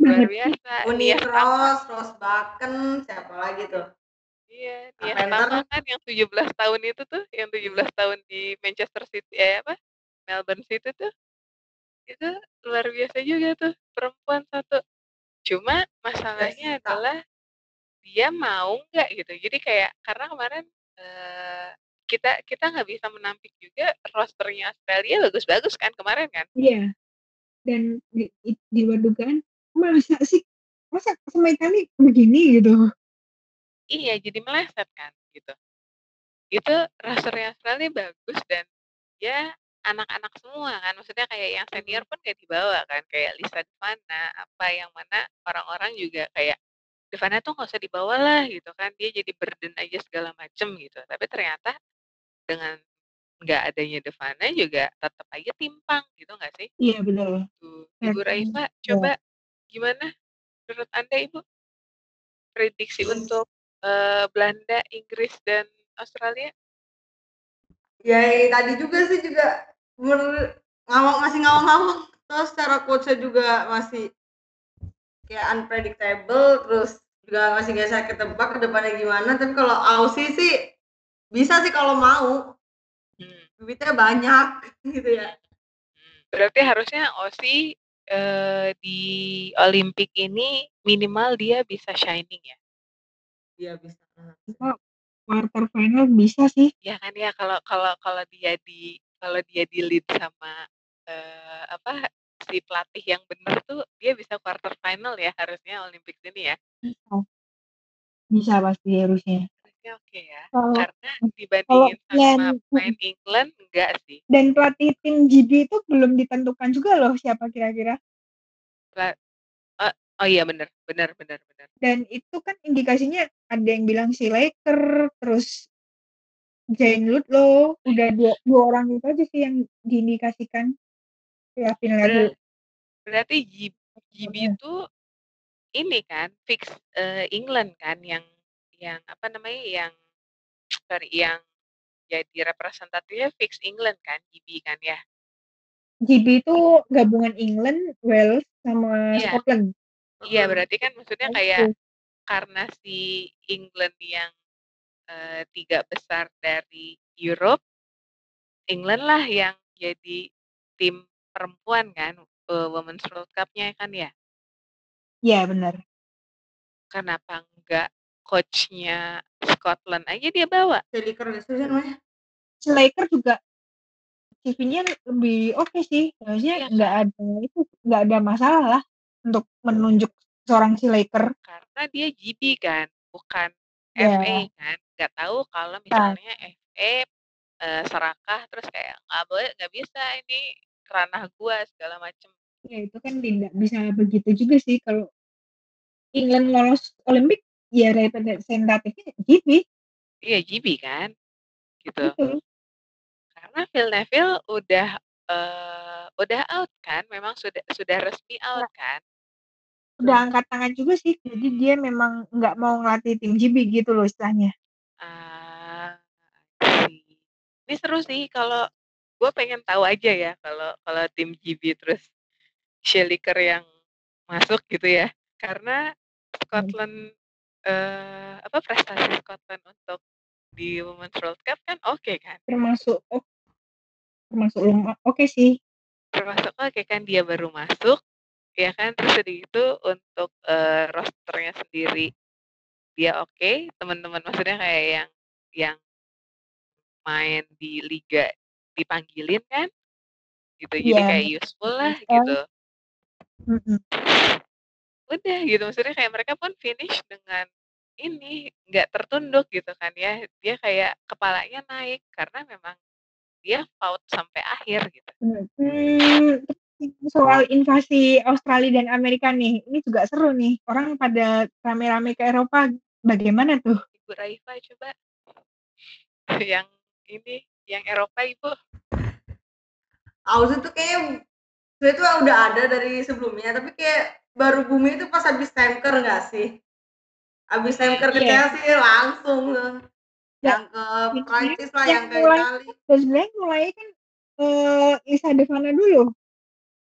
Speaker 2: Luar biasa.
Speaker 3: Uni
Speaker 2: Nia Stama.
Speaker 3: Cross, Ross Bakken, siapa lagi tuh?
Speaker 2: Iya, Nia
Speaker 3: Carpenter.
Speaker 2: Stama kan yang 17 tahun itu tuh, yang 17 tahun di Manchester City eh, apa, Melbourne City tuh. Itu luar biasa juga tuh, perempuan satu. Cuma masalahnya adalah dia mau nggak gitu. Jadi kayak karena kemarin, eee, kita kita nggak bisa menampik juga roster-nya Australia bagus-bagus kan kemarin kan.
Speaker 1: Iya. Dan di di luar dugaan, masa sih? Masa sama Italia begini gitu?
Speaker 2: Iya, jadi meleset kan gitu. Itu roster-nya Australia bagus dan ya anak-anak semua kan, maksudnya kayak yang senior pun nggak dibawa kan, kayak Lisa Devana, apa yang mana orang-orang juga kayak, "Devana tuh nggak usah dibawa lah," gitu kan, "dia jadi burden aja segala macem," gitu. Tapi ternyata dengan nggak adanya Devana juga tetep aja timpang gitu nggak sih?
Speaker 1: Iya bener.
Speaker 2: Tuh, Ibu Raifa
Speaker 1: iya.
Speaker 2: coba gimana menurut Anda, Ibu? Prediksi untuk, eee, Belanda, Inggris, dan Australia?
Speaker 3: Ya tadi juga sih juga bener ngawang masih ngawang-ngawang, terus secara coach-nya juga masih kayak unpredictable, terus juga masih nggak bisa ketebak ke depannya gimana, tapi kalau Aussie sih bisa sih kalau mau.
Speaker 2: Hmm.
Speaker 3: Bibitnya banyak <laughs> gitu ya.
Speaker 2: Mmm, berarti harusnya Aussie eee, di Olimpik ini minimal dia bisa shining ya.
Speaker 3: Iya bisa
Speaker 1: quarter final bisa sih.
Speaker 2: Ya kan ya, kalau kalau kalau dia di kalau dia di-lead sama, eee, apa, si pelatih yang bener tuh, dia bisa quarter final ya harusnya Olympics ini ya?
Speaker 1: Bisa. Bisa pasti harusnya.
Speaker 2: Oke ya,
Speaker 1: Kalau
Speaker 2: karena
Speaker 1: kalau
Speaker 2: dibandingin sama
Speaker 1: plan
Speaker 2: pemain
Speaker 1: mhm.
Speaker 2: England, enggak sih.
Speaker 1: Dan pelatih tim GB itu belum ditentukan juga loh siapa kira-kira.
Speaker 2: E oh iya bener bener bener bener.
Speaker 1: Dan itu kan indikasinya ada yang bilang si Laker, terus Zane Ludlow, udah dua dua orang itu aja sih yang diindikasikan. Ya final level.
Speaker 2: berarti Gib GB itu ini kan fix, eee, England kan yang yang apa namanya, yang sorry, yang jadi representatifnya fix England kan, GB kan ya?
Speaker 1: GB itu gabungan England, Wales, sama
Speaker 2: Iya.
Speaker 1: Scotland.
Speaker 2: Iya berarti kan maksudnya
Speaker 1: Oh
Speaker 2: kayak karena si England yang, eee, 3 besar dari Europe England lah yang jadi tim perempuan kan, eee, Women's World Cup-nya kan ya?
Speaker 1: Iya bener.
Speaker 2: Kenapa enggak coach-nya Scotland aja dia bawa?
Speaker 3: Seliker ya, namanya?
Speaker 1: Si Laker juga CV-nya lebih oke sih, harusnya
Speaker 2: Iya
Speaker 1: nggak
Speaker 2: kan?
Speaker 1: ada itu, nggak ada masalah lah untuk menunjuk seorang si Laker.
Speaker 2: Karena dia GB kan, bukan FA
Speaker 1: Iya.
Speaker 2: kan, nggak tahu kalau
Speaker 1: Kan.
Speaker 2: misalnya FA, eee, serakah terus kayak, "Nggak boleh, nggak bisa ini ranah gua," segala macem.
Speaker 1: Ya itu kan tidak bisa begitu juga sih kalau England lolos Olimpik, ya representatifnya GB.
Speaker 2: Iya GB kan, gitu.
Speaker 1: Betul.
Speaker 2: Karena Phil Neville udah, eee, udah out kan, memang sudah sudah resmi out
Speaker 1: Iya.
Speaker 2: kan?
Speaker 1: Udah angkat tangan juga sih, jadi dia memang nggak mau ngelatih tim GB gitu loh istilahnya.
Speaker 2: Ah, see. Ini seru sih kalau gue pengen tahu aja ya kalau kalau tim GB terus Licker yang masuk gitu ya. Karena
Speaker 1: Hmm.
Speaker 2: Scotland, eee, apa, prestasi Scotland untuk di Women's World Cup kan oke kan?
Speaker 1: Termasuk ok termasuk oke sih.
Speaker 2: Termasuk oke kan, dia baru masuk, ya kan, terus udah gitu untuk, eee, rosternya sendiri dia oke, temen-temen maksudnya kayak yang yang main di liga dipanggilin kan, gitu. Jadi
Speaker 1: Iya.
Speaker 2: kayak useful lah gitu.
Speaker 1: Mhm.
Speaker 2: Udah gitu, maksudnya kayak mereka pun finish dengan ini, nggak tertunduk gitu kan ya, dia kayak kepalanya naik karena memang dia fought sampai akhir gitu.
Speaker 1: Mhm, soal invasi Australia dan Amerika nih, ini juga seru nih, orang pada rame-rame ke Eropa, bagaimana tuh?
Speaker 2: Ibu Raifa coba. Yang ini, yang Eropa Ibu.
Speaker 3: Aussie tuh kayaknya sebenarnya tuh udah ada dari sebelumnya, tapi kayak baru booming itu pas habis Tanker nggak sih? Habis Tanker ke
Speaker 1: Iya.
Speaker 3: Chelsea langsung
Speaker 1: Ya,
Speaker 3: yang ke
Speaker 1: yang
Speaker 3: Prancis lah,
Speaker 1: yang
Speaker 3: yang ke
Speaker 1: mulai
Speaker 3: Itali.
Speaker 1: dan sebenarnya mulainya kan, eee, Lisa De Vanna dulu.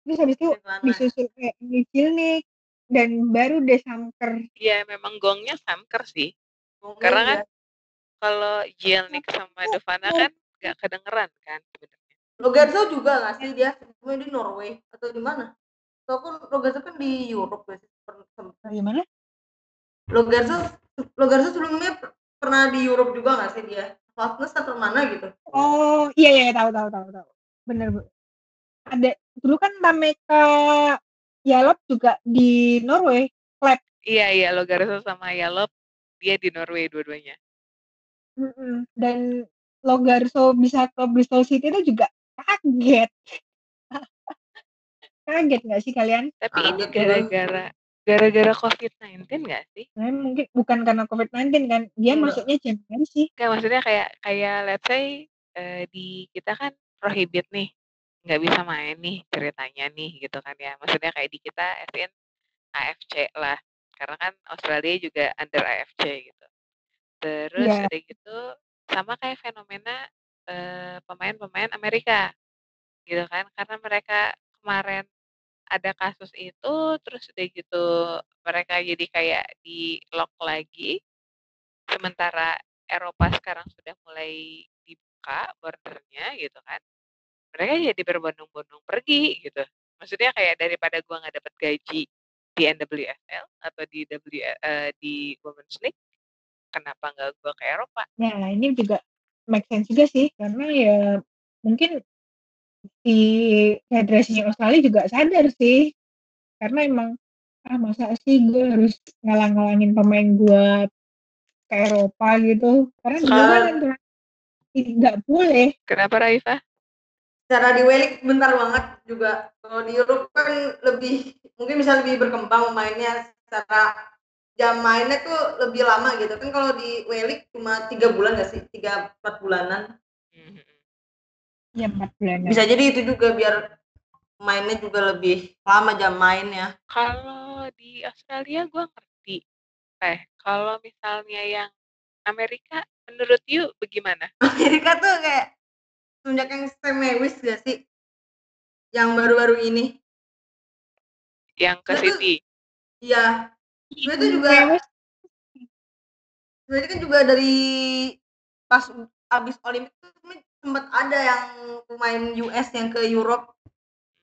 Speaker 1: Terus habis itu disusul kayak Emily Gielnik dan baru deh Samker.
Speaker 2: Iya memang gongnya Samker sih.
Speaker 3: Gongnya
Speaker 2: Karena kan
Speaker 3: iya.
Speaker 2: kalau Gielnik sama De Vanna kan nggak kedengeran kan sebenarnya.
Speaker 3: Lorenzo juga nggak sih dia? Cuma di Norway atau di mana? Ataupun Lorenzo kan di Europe nggak sih? Per sem Lorenzo Lorenzo sebelumnya pernah di Europe juga nggak sih dia? Southampton atau mana gitu?
Speaker 1: Oh, iya iya, tahu tahu tahu tahu. Bener, Bu. Ada dulu kan Tameka Jalop juga di Norway, klub.
Speaker 2: Iya iya, Lorenzo sama Jalop dia di Norway dua-duanya.
Speaker 1: Mhm, dan Logarso bisa ke Bristol City itu juga kaget. <laughs> Kaget nggak sih kalian?
Speaker 2: Tapi ini gara-gara gara-gara COVID-19 nggak sih?
Speaker 1: Sebenarnya mungkin bukan karena COVID-19 kan, dia
Speaker 3: Enggak.
Speaker 1: masuknya Januari sih.
Speaker 2: Nggak, maksudnya kayak kayak let's say, eee, di kita kan prohibit nih, nggak bisa main nih ceritanya nih gitu kan ya. Maksudnya kayak di kita as in AFC lah, karena kan Australia juga under AFC gitu. Terus
Speaker 1: Iya.
Speaker 2: udah gitu sama kayak fenomena, eee, pemain-pemain Amerika, gitu kan. Karena mereka kemarin ada kasus itu, terus udah gitu mereka jadi kayak di-lock lagi, sementara Eropa sekarang sudah mulai dibuka border-nya gitu kan. Mereka jadi berbondong-bondong pergi gitu. Maksudnya kayak daripada gue nggak dapet gaji di NWSL atau di W eee, di Women's League, kenapa nggak gue ke Eropa?
Speaker 1: Nah, ini juga make sense juga sih, karena ya mungkin si federasinya Australia juga sadar sih, karena emang, "Ah, masa sih gue harus ngalang-ngalangin pemain gue ke Eropa," gitu. Karena di luar kan nggak boleh.
Speaker 2: Kenapa, Raifah?
Speaker 3: Secara di W-League bentar banget juga. Kalau di Eropa kan lebih mungkin bisa lebih berkembang mainnya secara jam mainnya tuh lebih lama gitu. Kan kalau di W-League cuma 3 bulan nggak sih? 3, 4 bulanan.
Speaker 1: 4 bulanan.
Speaker 3: Bisa jadi itu juga biar mainnya juga lebih lama jam mainnya.
Speaker 2: Kalau di Australia gue ngerti. Eh, kalau misalnya yang Amerika menurut you bagaimana? <laughs>
Speaker 3: Amerika tuh kayak semenjak yang Sam Mewis gak sih? Yang baru-baru ini.
Speaker 2: Yang ke
Speaker 3: tuh
Speaker 2: Sydney?
Speaker 3: iya. Dia tuh juga sebenarnya kan juga dari pas abis Olimpik tuh sempet ada yang pemain US yang ke Europe.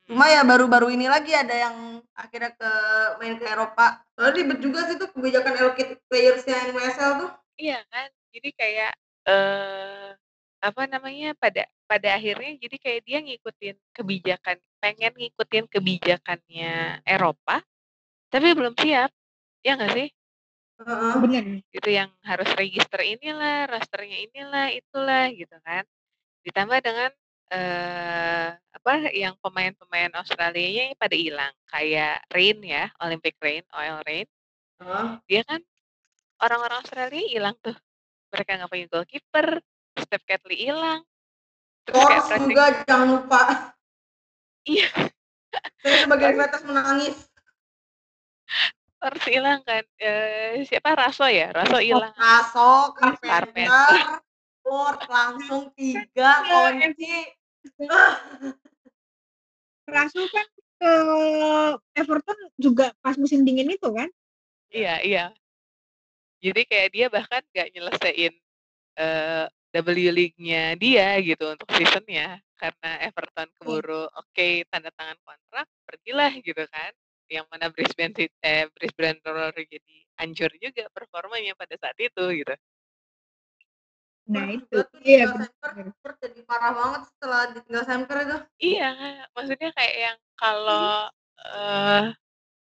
Speaker 3: Cuma ya baru-baru ini lagi ada yang akhirnya ke main ke Eropa. Soalnya ribet juga sih tuh kebijakan allocate players-nya NWSL tuh.
Speaker 2: Iya kan? Jadi kayak, eee, apa namanya, pada pada akhirnya jadi kayak dia ngikutin kebijakan pengen ngikutin kebijakannya Eropa, tapi belum siap. Iya nggak sih?
Speaker 3: Heeh.
Speaker 1: Bener.
Speaker 2: Gitu, yang harus register inilah, roster-nya inilah, itulah, gitu kan. Ditambah dengan, eee, apa, yang pemain-pemain Australianya pada hilang, kayak Reign ya, Olympic Reign, OL Reign.
Speaker 3: Heeh.
Speaker 2: Dia kan orang-orang Australia hilang tuh. Mereka nggak punya goalkeeper, Steph Catley hilang. Terus kayak
Speaker 3: Force juga jangan lupa.
Speaker 2: Iya.
Speaker 3: Saya <laughs> sebagai
Speaker 2: Force
Speaker 3: fans menangis.
Speaker 2: Force hilang kan, eee, siapa, Raso ya? Raso hilang.
Speaker 3: Raso,
Speaker 2: Carpenter.
Speaker 3: Carpenter, Ford langsung 3
Speaker 1: Iya,
Speaker 3: kunci.
Speaker 1: Raso <laughs> kan ke Everton juga pas musim dingin itu kan?
Speaker 2: Iya iya. Jadi kayak dia bahkan nggak nyelesain, eee, W League-nya dia gitu untuk season-nya, karena Everton
Speaker 1: Iya.
Speaker 2: keburu oke, tanda tangan kontrak, pergilah gitu kan. Yang mana Brisbane eh, Brisbane Roar jadi hancur juga performanya pada saat itu, gitu.
Speaker 1: Nah itu, iya
Speaker 3: jadi parah banget setelah ditinggal Samper itu.
Speaker 2: Iya, maksudnya kayak yang
Speaker 1: Mhm.
Speaker 2: kalau, eee,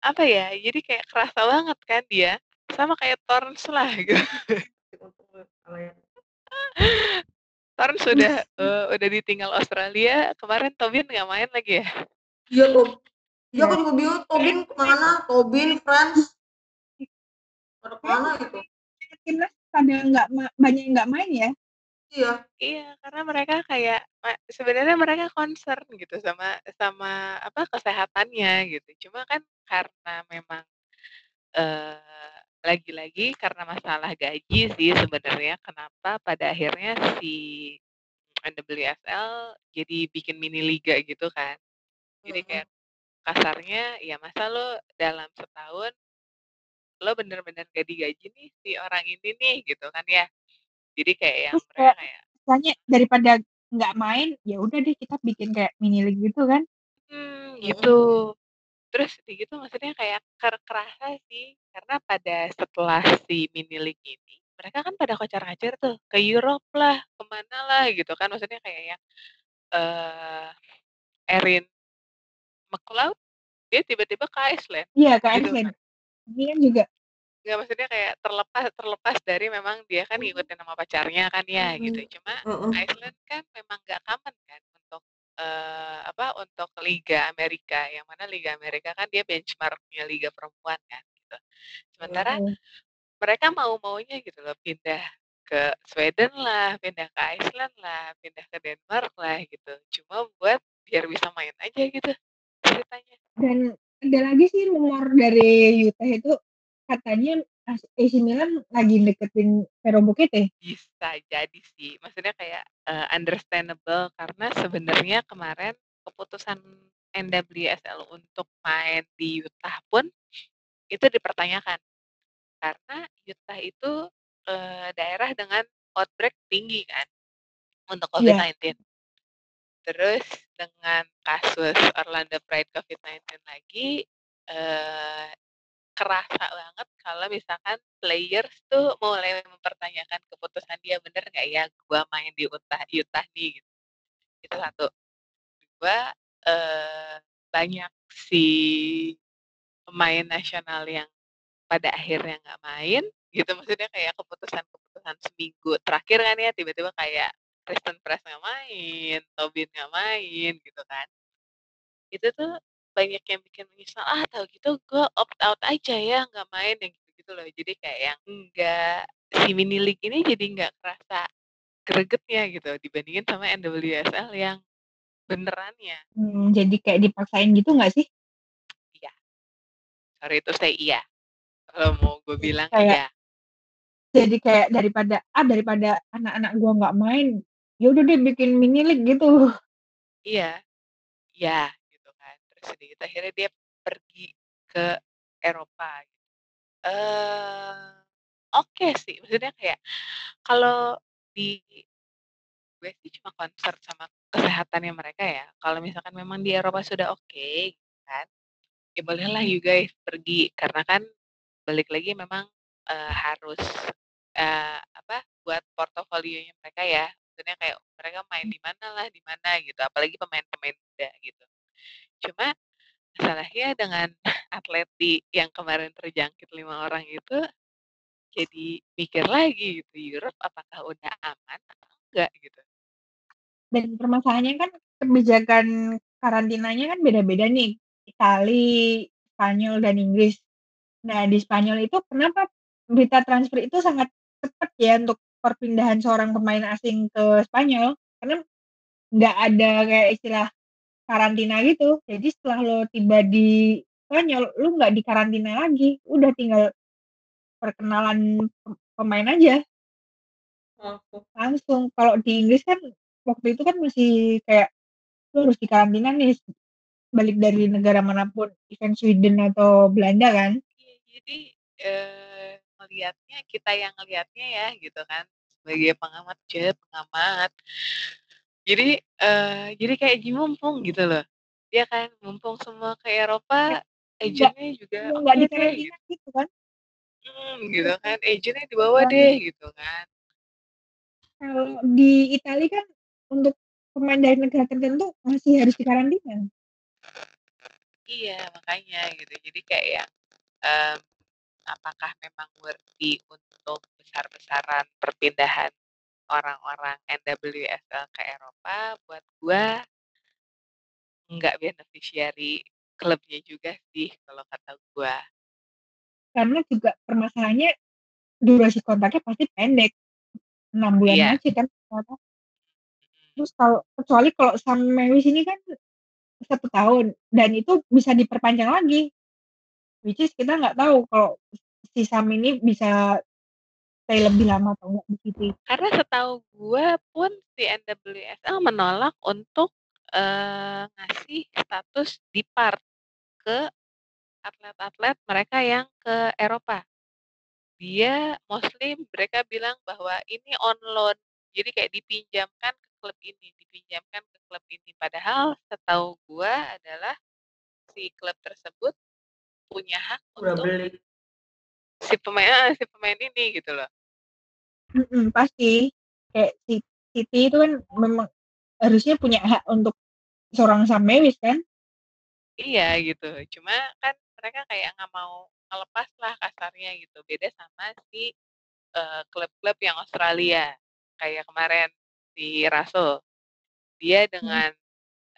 Speaker 2: apa ya, jadi kayak kerasa banget kan dia, sama kayak Torrens lah gitu. Torrens udah, eee, udah ditinggal Australia, kemarin Tobin nggak main lagi ya?
Speaker 3: Iya, Tob iya
Speaker 1: Iya.
Speaker 3: aku juga bingung Tobin ke mana? Tobin, Franz. Pada ke mana itu?
Speaker 1: Timnas pada nggak banyak yang nggak main ya?
Speaker 3: Iya.
Speaker 2: Iya, karena mereka kayak sebenarnya mereka concern gitu sama sama apa, kesehatannya gitu. Cuma kan karena memang, eee, lagi-lagi karena masalah gaji sih sebenarnya kenapa pada akhirnya si NWSL jadi bikin mini liga gitu kan. Jadi kayak kasarnya, ya masa lo dalam setahun lo bener-bener gak digaji nih si orang ini nih, gitu kan ya. Jadi kayak yang
Speaker 1: Terus
Speaker 2: mereka
Speaker 1: kayak
Speaker 2: kayak
Speaker 1: istilahnya daripada nggak main, ya udah deh kita bikin kayak mini league gitu kan?
Speaker 2: Mmm, gitu. Terus kayak gitu maksudnya kayak ker kerasa sih, karena pada setelah si mini league ini, mereka kan pada kocar-kacir tuh, ke Europe lah, ke mana lah gitu kan. Maksudnya kayak yang, eee, Erin McLeod, dia tiba-tiba ke Iceland,
Speaker 1: Iya, ke
Speaker 2: gitu
Speaker 1: Iceland.
Speaker 2: kan.
Speaker 1: Ini kan juga
Speaker 2: Nggak, maksudnya kayak terlepas terlepas dari memang dia kan ngikutin sama pacarnya kan ya, gitu.
Speaker 3: Mhm.
Speaker 2: Cuma
Speaker 3: Heeh.
Speaker 2: Iceland kan memang nggak common kan untuk, eee, apa, untuk Liga Amerika, yang mana Liga Amerika kan dia benchmark-nya liga perempuan kan, gitu. Sementara
Speaker 1: Mhm.
Speaker 2: mereka mau-maunya gitu loh pindah ke Sweden lah, pindah ke Iceland lah, pindah ke Denmark lah, gitu. Cuma buat biar bisa main aja gitu ceritanya.
Speaker 1: Dan ada lagi sih rumor dari Utah itu, katanya as AC Milan lagi deketin Vero Boquete.
Speaker 2: Bisa jadi sih, maksudnya kayak, eee, understandable karena sebenarnya kemarin keputusan NWSL untuk main di Utah pun itu dipertanyakan. Karena Utah itu, eee, daerah dengan outbreak tinggi kan untuk
Speaker 1: Iya.
Speaker 2: COVID-19. Terus dengan kasus Orlando Pride COVID-19 lagi, uh, kerasa banget kalau misalkan players tuh mulai mempertanyakan keputusan dia, "Bener nggak ya gua main di Utah Utah nih?" Gitu. Itu satu. Dua, uh, banyak si pemain nasional yang pada akhirnya nggak main, gitu. Maksudnya kayak keputusan-keputusan seminggu terakhir kan ya, tiba-tiba kayak Kristen Press nggak main, Tobin nggak main, gitu kan. Itu tuh banyak yang bikin menyesal, "Ah, tahu gitu gue opt out aja ya, nggak main," yang gitu-gitu loh. Jadi kayak yang nggak si mini league ini jadi nggak kerasa gregetnya gitu dibandingin sama NWSL yang benerannya.
Speaker 1: Hmm, jadi kayak dipaksain gitu nggak sih?
Speaker 2: Iya. Sorry itu saya iya. Kalau mau gue bilang
Speaker 1: Kayak
Speaker 2: iya.
Speaker 1: jadi kayak daripada, ah, daripada anak-anak gua nggak main, ya udah deh bikin mini league gitu.
Speaker 2: Iya. Iya, gitu gitu akhirnya dia pergi ke Eropa. Eee, oke sih, maksudnya kayak kalau di gue sih cuma concern sama kesehatannya mereka ya. Kalau misalkan memang di Eropa sudah oke, gitu kan, ya bolehlah you guys pergi. Karena kan balik lagi memang, eee, harus, eee, apa, buat portofolionya mereka ya. Maksudnya kayak mereka main di mana lah, di mana gitu, apalagi pemain-pemain muda gitu. Cuma masalahnya dengan <laughs> atlet yang kemarin terjangkit lima orang itu, jadi mikir lagi gitu, Europe apakah udah aman atau enggak gitu.
Speaker 1: Dan permasalahannya kan kebijakan karantinanya kan beda-beda nih, Itali, Spanyol, dan Inggris. Nah, di Spanyol itu kenapa berita transfer itu sangat cepat ya untuk perpindahan seorang pemain asing ke Spanyol, karena nggak ada kayak istilah karantina gitu. Jadi setelah lo tiba di Spanyol, lu nggak dikarantina lagi, udah tinggal perkenalan pemain aja.
Speaker 3: Langsung.
Speaker 1: Langsung. Kalau di Inggris kan waktu itu kan masih kayak lu harus dikarantina nih balik dari negara mana pun, event Sweden atau Belanda kan.
Speaker 2: Iya, jadi, ngelihatnya kita yang ngelihatnya ya gitu kan, sebagai pengamat, cie pengamat. Jadi, eee, jadi kayak ji mumpung gitu loh. Iya kan, mumpung semua ke Eropa,
Speaker 1: Enggak
Speaker 2: agent-nya juga
Speaker 1: nggak
Speaker 2: oke deh gitu.
Speaker 1: gitu kan.
Speaker 2: Mhm, gitu kan, agent-nya dibawa
Speaker 1: Dan
Speaker 2: deh gitu kan.
Speaker 1: Kalau di Itali kan untuk pemain dari negara tertentu masih harus dikarantina.
Speaker 2: Iya, makanya gitu. Jadi kayak yang, mmm, apakah memang worthy untuk besar-besaran perpindahan orang-orang NWSL ke Eropa, buat gua nggak beneficiary klubnya juga sih kalau kata gua.
Speaker 1: Karena juga permasalahannya durasi kontraknya pasti pendek, 6 bulan
Speaker 2: Iya.
Speaker 1: aja kan. Terus kalau kecuali kalau Sam Mewis ini kan 1 tahun dan itu bisa diperpanjang lagi. Which is kita nggak tahu kalau si Sam ini bisa stay lebih lama atau enggak di City.
Speaker 2: Karena setahu gua pun si NWSL menolak untuk, eee, ngasih status depart ke atlet-atlet mereka yang ke Eropa. Dia mostly mereka bilang bahwa ini on loan, jadi kayak dipinjamkan ke klub ini dipinjamkan ke klub ini. Padahal setahu gua adalah si klub tersebut punya hak
Speaker 3: Udah
Speaker 2: untuk
Speaker 3: beli.
Speaker 2: Si pemain heeh, si pemain ini gitu loh.
Speaker 1: Mhm, pasti. Kayak si City itu kan memang harusnya punya hak untuk seorang Sam Mewis kan?
Speaker 2: Iya gitu, cuma kan mereka kayak nggak mau ngelepas lah kasarnya gitu. Beda sama si, eee, klub-klub yang Australia, kayak kemarin si Russell. Dia
Speaker 1: Hmm.
Speaker 2: dengan,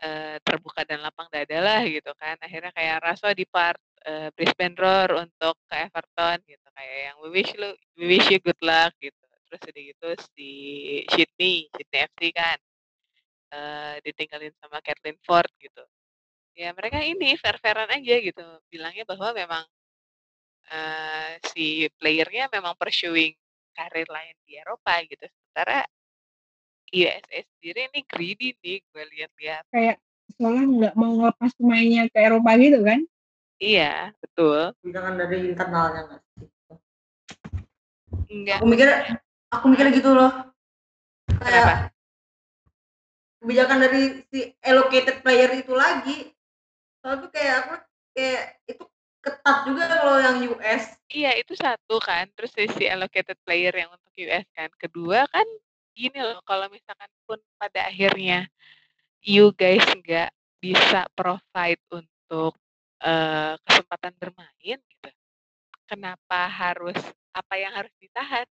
Speaker 2: eee, terbuka dan lapang dada lah gitu kan, akhirnya kayak Russell depart, eee, Brisbane Roar untuk ke Everton gitu, kayak yang, "We wish lu we wish you good luck," gitu. Terus udah gitu si Sydney, Sydney FC kan, eee, ditinggalin sama Kathleen Ford gitu. Ya mereka ini fair-fair-an aja gitu, bilangnya bahwa memang, eee, si player-nya memang pursuing karir lain di Eropa gitu. Sementara USA sendiri ini greedy nih gue lihat-lihat.
Speaker 1: Kayak seolah nggak mau ngelepas pemainnya ke Eropa gitu kan?
Speaker 2: Iya, betul.
Speaker 3: Kebijakan dari internalnya nggak sih?
Speaker 2: Enggak.
Speaker 3: Aku mikir aku mikirnya gitu loh.
Speaker 2: Kenapa?
Speaker 3: Kayak kebijakan dari si allocated player itu lagi. Soalnya tuh kayak aku kayak itu ketat juga kalau yang US.
Speaker 2: Iya, itu satu kan, terus sisi allocated player yang untuk US kan. Kedua kan gini loh, kalau misalkan pun pada akhirnya you guys nggak bisa provide untuk uh, kesempatan bermain gitu, kenapa harus apa yang harus ditahan?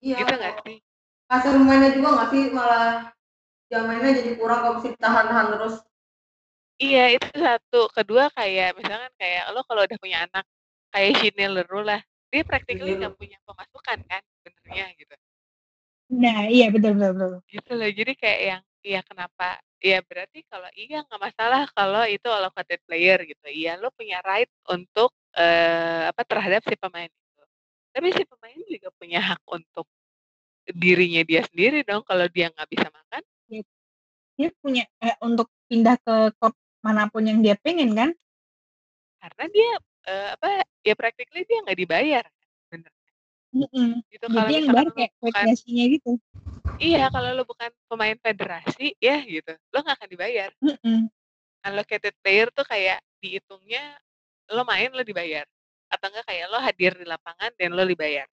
Speaker 3: Iya.
Speaker 2: Gitu nggak sih?
Speaker 3: Hasil mainnya juga nggak sih malah jam mainnya jadi kurang kalau mesti ditahan-tahan terus.
Speaker 2: Iya, itu satu. Kedua kayak misalkan kayak lo kalau udah punya anak kayak Gini Leroux lah, dia practically nggak punya pemasukan kan sebenarnya gitu.
Speaker 1: Nah, iya betul betul betul.
Speaker 2: Gitu loh. Jadi kayak yang iya kenapa ya berarti kalau iya nggak masalah kalau itu allocated player gitu. Iya lo punya right untuk uh, apa terhadap si pemain itu. Tapi si pemain juga punya hak untuk dirinya dia sendiri dong kalau dia nggak bisa makan.
Speaker 1: Iya. Dia punya eh, untuk pindah ke klub mana pun yang dia pengen kan?
Speaker 2: Karena dia uh, apa ya practically dia nggak dibayar bener.
Speaker 1: Mm -hmm. Gitu Jadi yang baru kayak gitu.
Speaker 2: Iya kalau lo bukan pemain federasi ya gitu, lo nggak akan dibayar.
Speaker 1: -hmm.
Speaker 2: Allocated player tuh kayak dihitungnya lo main lo dibayar atau enggak kayak lo hadir di lapangan dan lo dibayar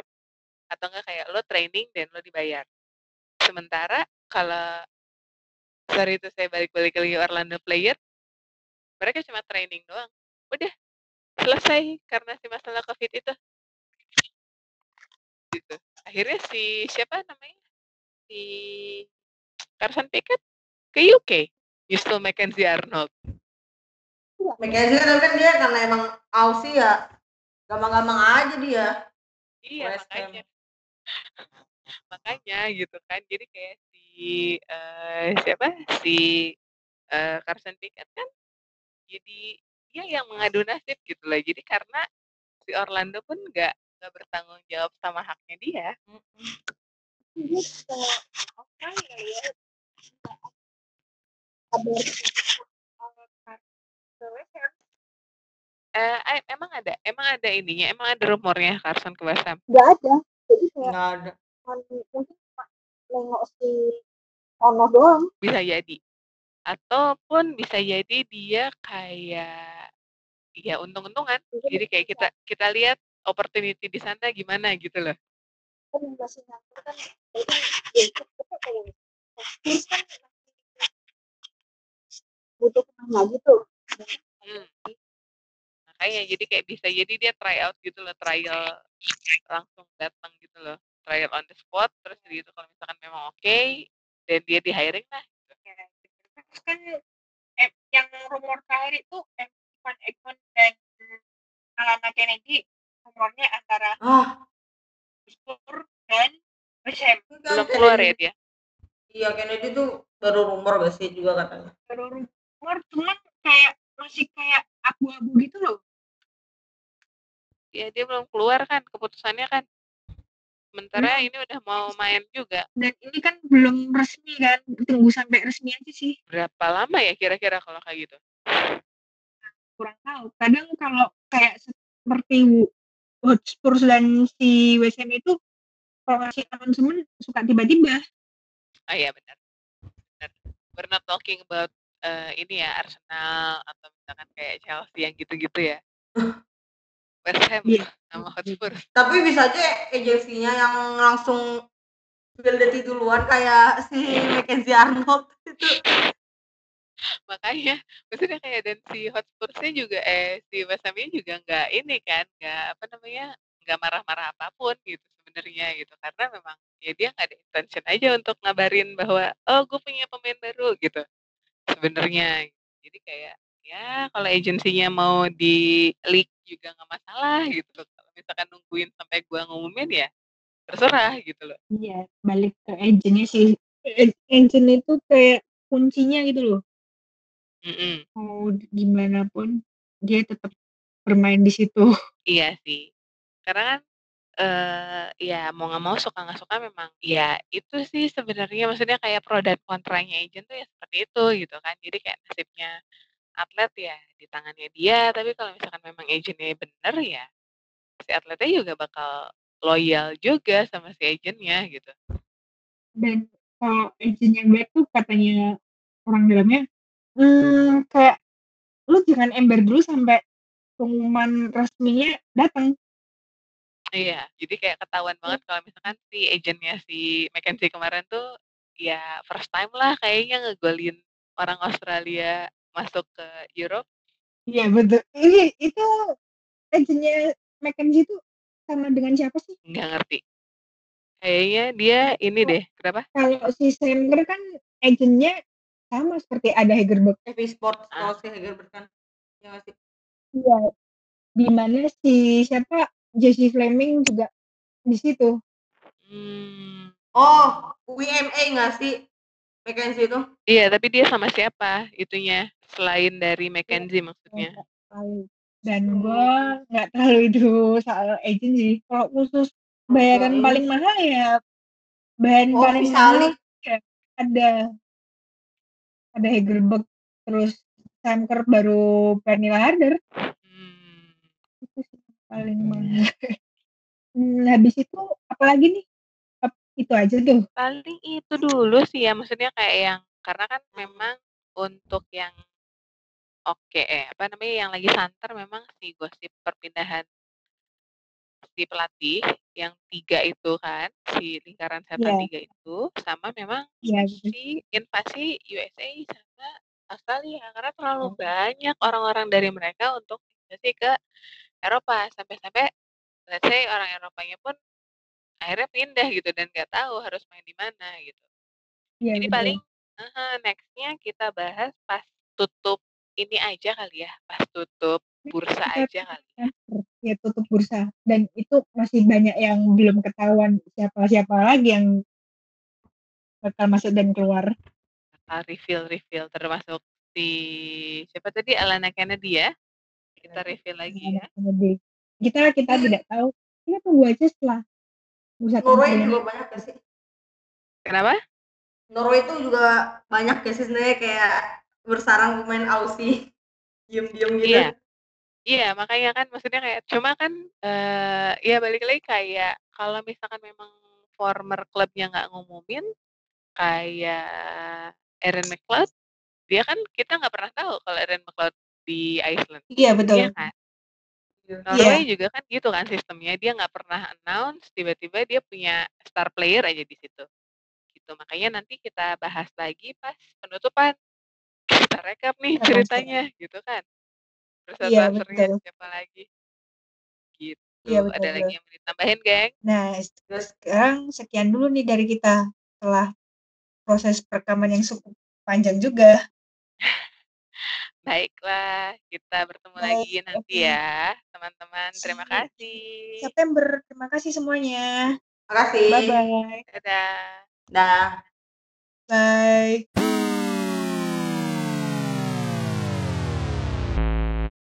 Speaker 2: atau enggak kayak lo training dan lo dibayar. Sementara kalau sorry itu saya balik-balik lagi Orlando player, mereka cuma training doang. Udah selesai karena si masalah covid itu. Gitu. Akhirnya si siapa namanya si Carson Pickett ke UK, justru Mackenzie Arnold.
Speaker 3: Mackenzie kan dia karena emang Aussie ya, gampang-gampang aja dia.
Speaker 2: Iya makanya. <laughs> makanya gitu kan. Jadi kayak si uh, siapa si uh, Carson Pickett kan jadi dia yang mengadu nasib gitu lah jadi karena si Orlando pun nggak nggak bertanggung jawab sama haknya dia Eh, emang ada, emang ada ininya, emang ada rumornya Carson ke Ham?
Speaker 1: Gak ada, jadi kayak
Speaker 3: nggak ada.
Speaker 1: mungkin nengok si Ono doang.
Speaker 2: Bisa jadi ataupun bisa jadi dia kayak ya untung-untungan jadi kayak kita kita lihat opportunity di sana gimana gitu loh
Speaker 1: butuh lagi tuh
Speaker 2: hmm. makanya jadi kayak bisa jadi dia try out gitu loh trial langsung datang gitu loh trial on the spot terus gitu kalau misalkan memang oke okay, dan dia di hiring lah
Speaker 1: kan eh, yang rumor terakhir itu Evan Egon dan Alana Kennedy rumornya antara
Speaker 3: oh.
Speaker 1: West Ham.
Speaker 2: Belum keluar ya dia?
Speaker 3: Iya Kennedy tuh baru rumor gak sih juga katanya?
Speaker 1: Baru rumor, cuman kayak masih kayak abu-abu gitu loh.
Speaker 2: Ya dia belum keluar kan keputusannya kan. Sementara hmm. ini udah mau main juga.
Speaker 1: Dan ini kan belum resmi kan, tunggu sampai resmi aja sih.
Speaker 2: Berapa lama ya kira-kira kalau kayak gitu?
Speaker 1: Kurang tahu. Kadang kalau kayak seperti Hotspur dan si WSM itu kalau ngasih announcement suka tiba-tiba.
Speaker 2: Oh iya benar. Benar. We're not talking about uh, ini ya Arsenal atau misalkan kayak Chelsea yang gitu-gitu ya. <laughs> West Ham yeah. sama Hotspur.
Speaker 3: Tapi bisa aja agensinya yang langsung build duluan kayak si Mackenzie Arnold itu. <laughs>
Speaker 2: Makanya, maksudnya kayak dan si Hotspur-nya juga eh si West juga nggak ini kan, nggak apa namanya, nggak marah-marah apa pun gitu sebenarnya gitu. Karena memang ya dia nggak ada intention aja untuk ngabarin bahwa oh gue punya pemain baru gitu. Sebenarnya. Jadi kayak ya kalau agensinya mau di leak juga nggak masalah gitu kalau misalkan nungguin sampai gua ngumumin ya terserah gitu loh
Speaker 1: iya balik ke agennya sih agent itu kayak kuncinya gitu loh
Speaker 2: mm -mm.
Speaker 1: mau gimana pun dia tetap bermain di situ <laughs>
Speaker 2: iya sih karena kan uh, ya mau nggak mau suka nggak suka memang ya itu sih sebenarnya maksudnya kayak pro dan kontranya agent tuh ya seperti itu gitu kan jadi kayak nasibnya atlet ya di tangannya dia, tapi kalau misalkan memang agentnya bener ya, si atletnya juga bakal loyal juga sama si agentnya gitu.
Speaker 1: Dan kalau agent yang baik tuh katanya orang dalamnya, hmm, kayak lu jangan ember dulu sampai pengumuman resminya datang.
Speaker 2: Iya, jadi kayak ketahuan banget kalau misalkan si agentnya si McKenzie kemarin tuh, ya first time lah kayaknya ngegolin orang Australia masuk ke Europe.
Speaker 1: Iya betul. Ini itu agentnya McKenzie tuh sama dengan siapa sih?
Speaker 2: Nggak ngerti. Kayaknya dia ini deh, kenapa?
Speaker 1: Kalau si Sander kan agentnya sama seperti ada Hegerberg.
Speaker 3: Heavy Sports
Speaker 2: Ah.
Speaker 3: kalau si Hegerberg kan. Ya nggak sih?
Speaker 1: Iya. Di mana si siapa Jesse Fleming juga di situ.
Speaker 2: Hmm.
Speaker 3: Oh, WMA nggak sih? McKenzie itu?
Speaker 2: Iya, tapi dia sama siapa itunya selain dari McKenzie maksudnya?
Speaker 1: Nggak tahu. Dan gua nggak tahu itu <laughs> soal agent sih. Kalau khusus bayaran
Speaker 3: ini.
Speaker 1: paling mahal ya bahan
Speaker 3: Oh,
Speaker 1: paling mahal ya ada ada Hegerberg terus Sam Kerr baru Pernilla Harder
Speaker 2: Hmm.
Speaker 1: itu sih paling mahal. Hmm, habis itu apalagi nih? Itu aja tuh.
Speaker 2: Paling itu dulu sih ya, maksudnya kayak yang karena kan memang untuk yang oke eh apa namanya yang lagi santer memang si gosip perpindahan si pelatih yang tiga itu kan si lingkaran setan
Speaker 1: Iya.
Speaker 2: tiga itu sama memang
Speaker 1: Iya gitu.
Speaker 2: si invasi USA sama Australia karena terlalu
Speaker 1: Oh.
Speaker 2: banyak orang-orang dari mereka untuk invasi ke Eropa sampai-sampai let's say orang Eropanya pun akhirnya pindah gitu dan nggak tahu harus main di mana gitu.
Speaker 1: Iya
Speaker 2: Jadi
Speaker 1: betul.
Speaker 2: paling eh, nextnya kita bahas pas tutup ini aja kali ya, pas tutup bursa aja kali. ya.
Speaker 1: Ya tutup bursa dan itu masih banyak yang belum ketahuan siapa-siapa lagi yang bakal masuk dan keluar.
Speaker 2: Reveal reveal termasuk si siapa tadi Alana Kennedy ya. Kita reveal lagi ya.
Speaker 1: Lebih. Kita kita tidak tahu. Kita tunggu aja setelah bursa
Speaker 3: Norway juga banyak gak sih?
Speaker 2: Kenapa?
Speaker 3: Norway itu juga banyak gak sih sebenarnya kayak bersarang pemain Aussie diem-diem gitu.
Speaker 2: Iya. Iya, makanya kan maksudnya kayak cuma kan eh ya balik lagi kayak kalau misalkan memang former klubnya nggak ngumumin kayak Aaron McLeod, dia kan kita nggak pernah tahu kalau Aaron McLeod di Iceland.
Speaker 1: Iya betul.
Speaker 2: Iya kan? Norway juga kan gitu kan sistemnya dia nggak pernah announce tiba-tiba dia punya star player aja di situ gitu makanya nanti kita bahas lagi pas penutupan kita rekap nih
Speaker 1: Kita
Speaker 2: ceritanya gitu kan terus
Speaker 1: Iya,
Speaker 2: transfernya
Speaker 1: betul.
Speaker 2: siapa lagi gitu
Speaker 1: Iya, betul,
Speaker 2: ada lagi
Speaker 1: betul.
Speaker 2: yang mau ditambahin geng
Speaker 1: Nah, sekarang sekian dulu nih dari kita setelah proses perekaman yang cukup panjang juga. <laughs>
Speaker 2: baiklah kita bertemu
Speaker 1: Baik,
Speaker 2: lagi nanti
Speaker 1: oke.
Speaker 2: ya teman-teman terima kasih
Speaker 1: September. Terima kasih semuanya.
Speaker 3: Makasih.
Speaker 1: Bye bye.
Speaker 2: dadah
Speaker 3: Dah.
Speaker 1: Bye.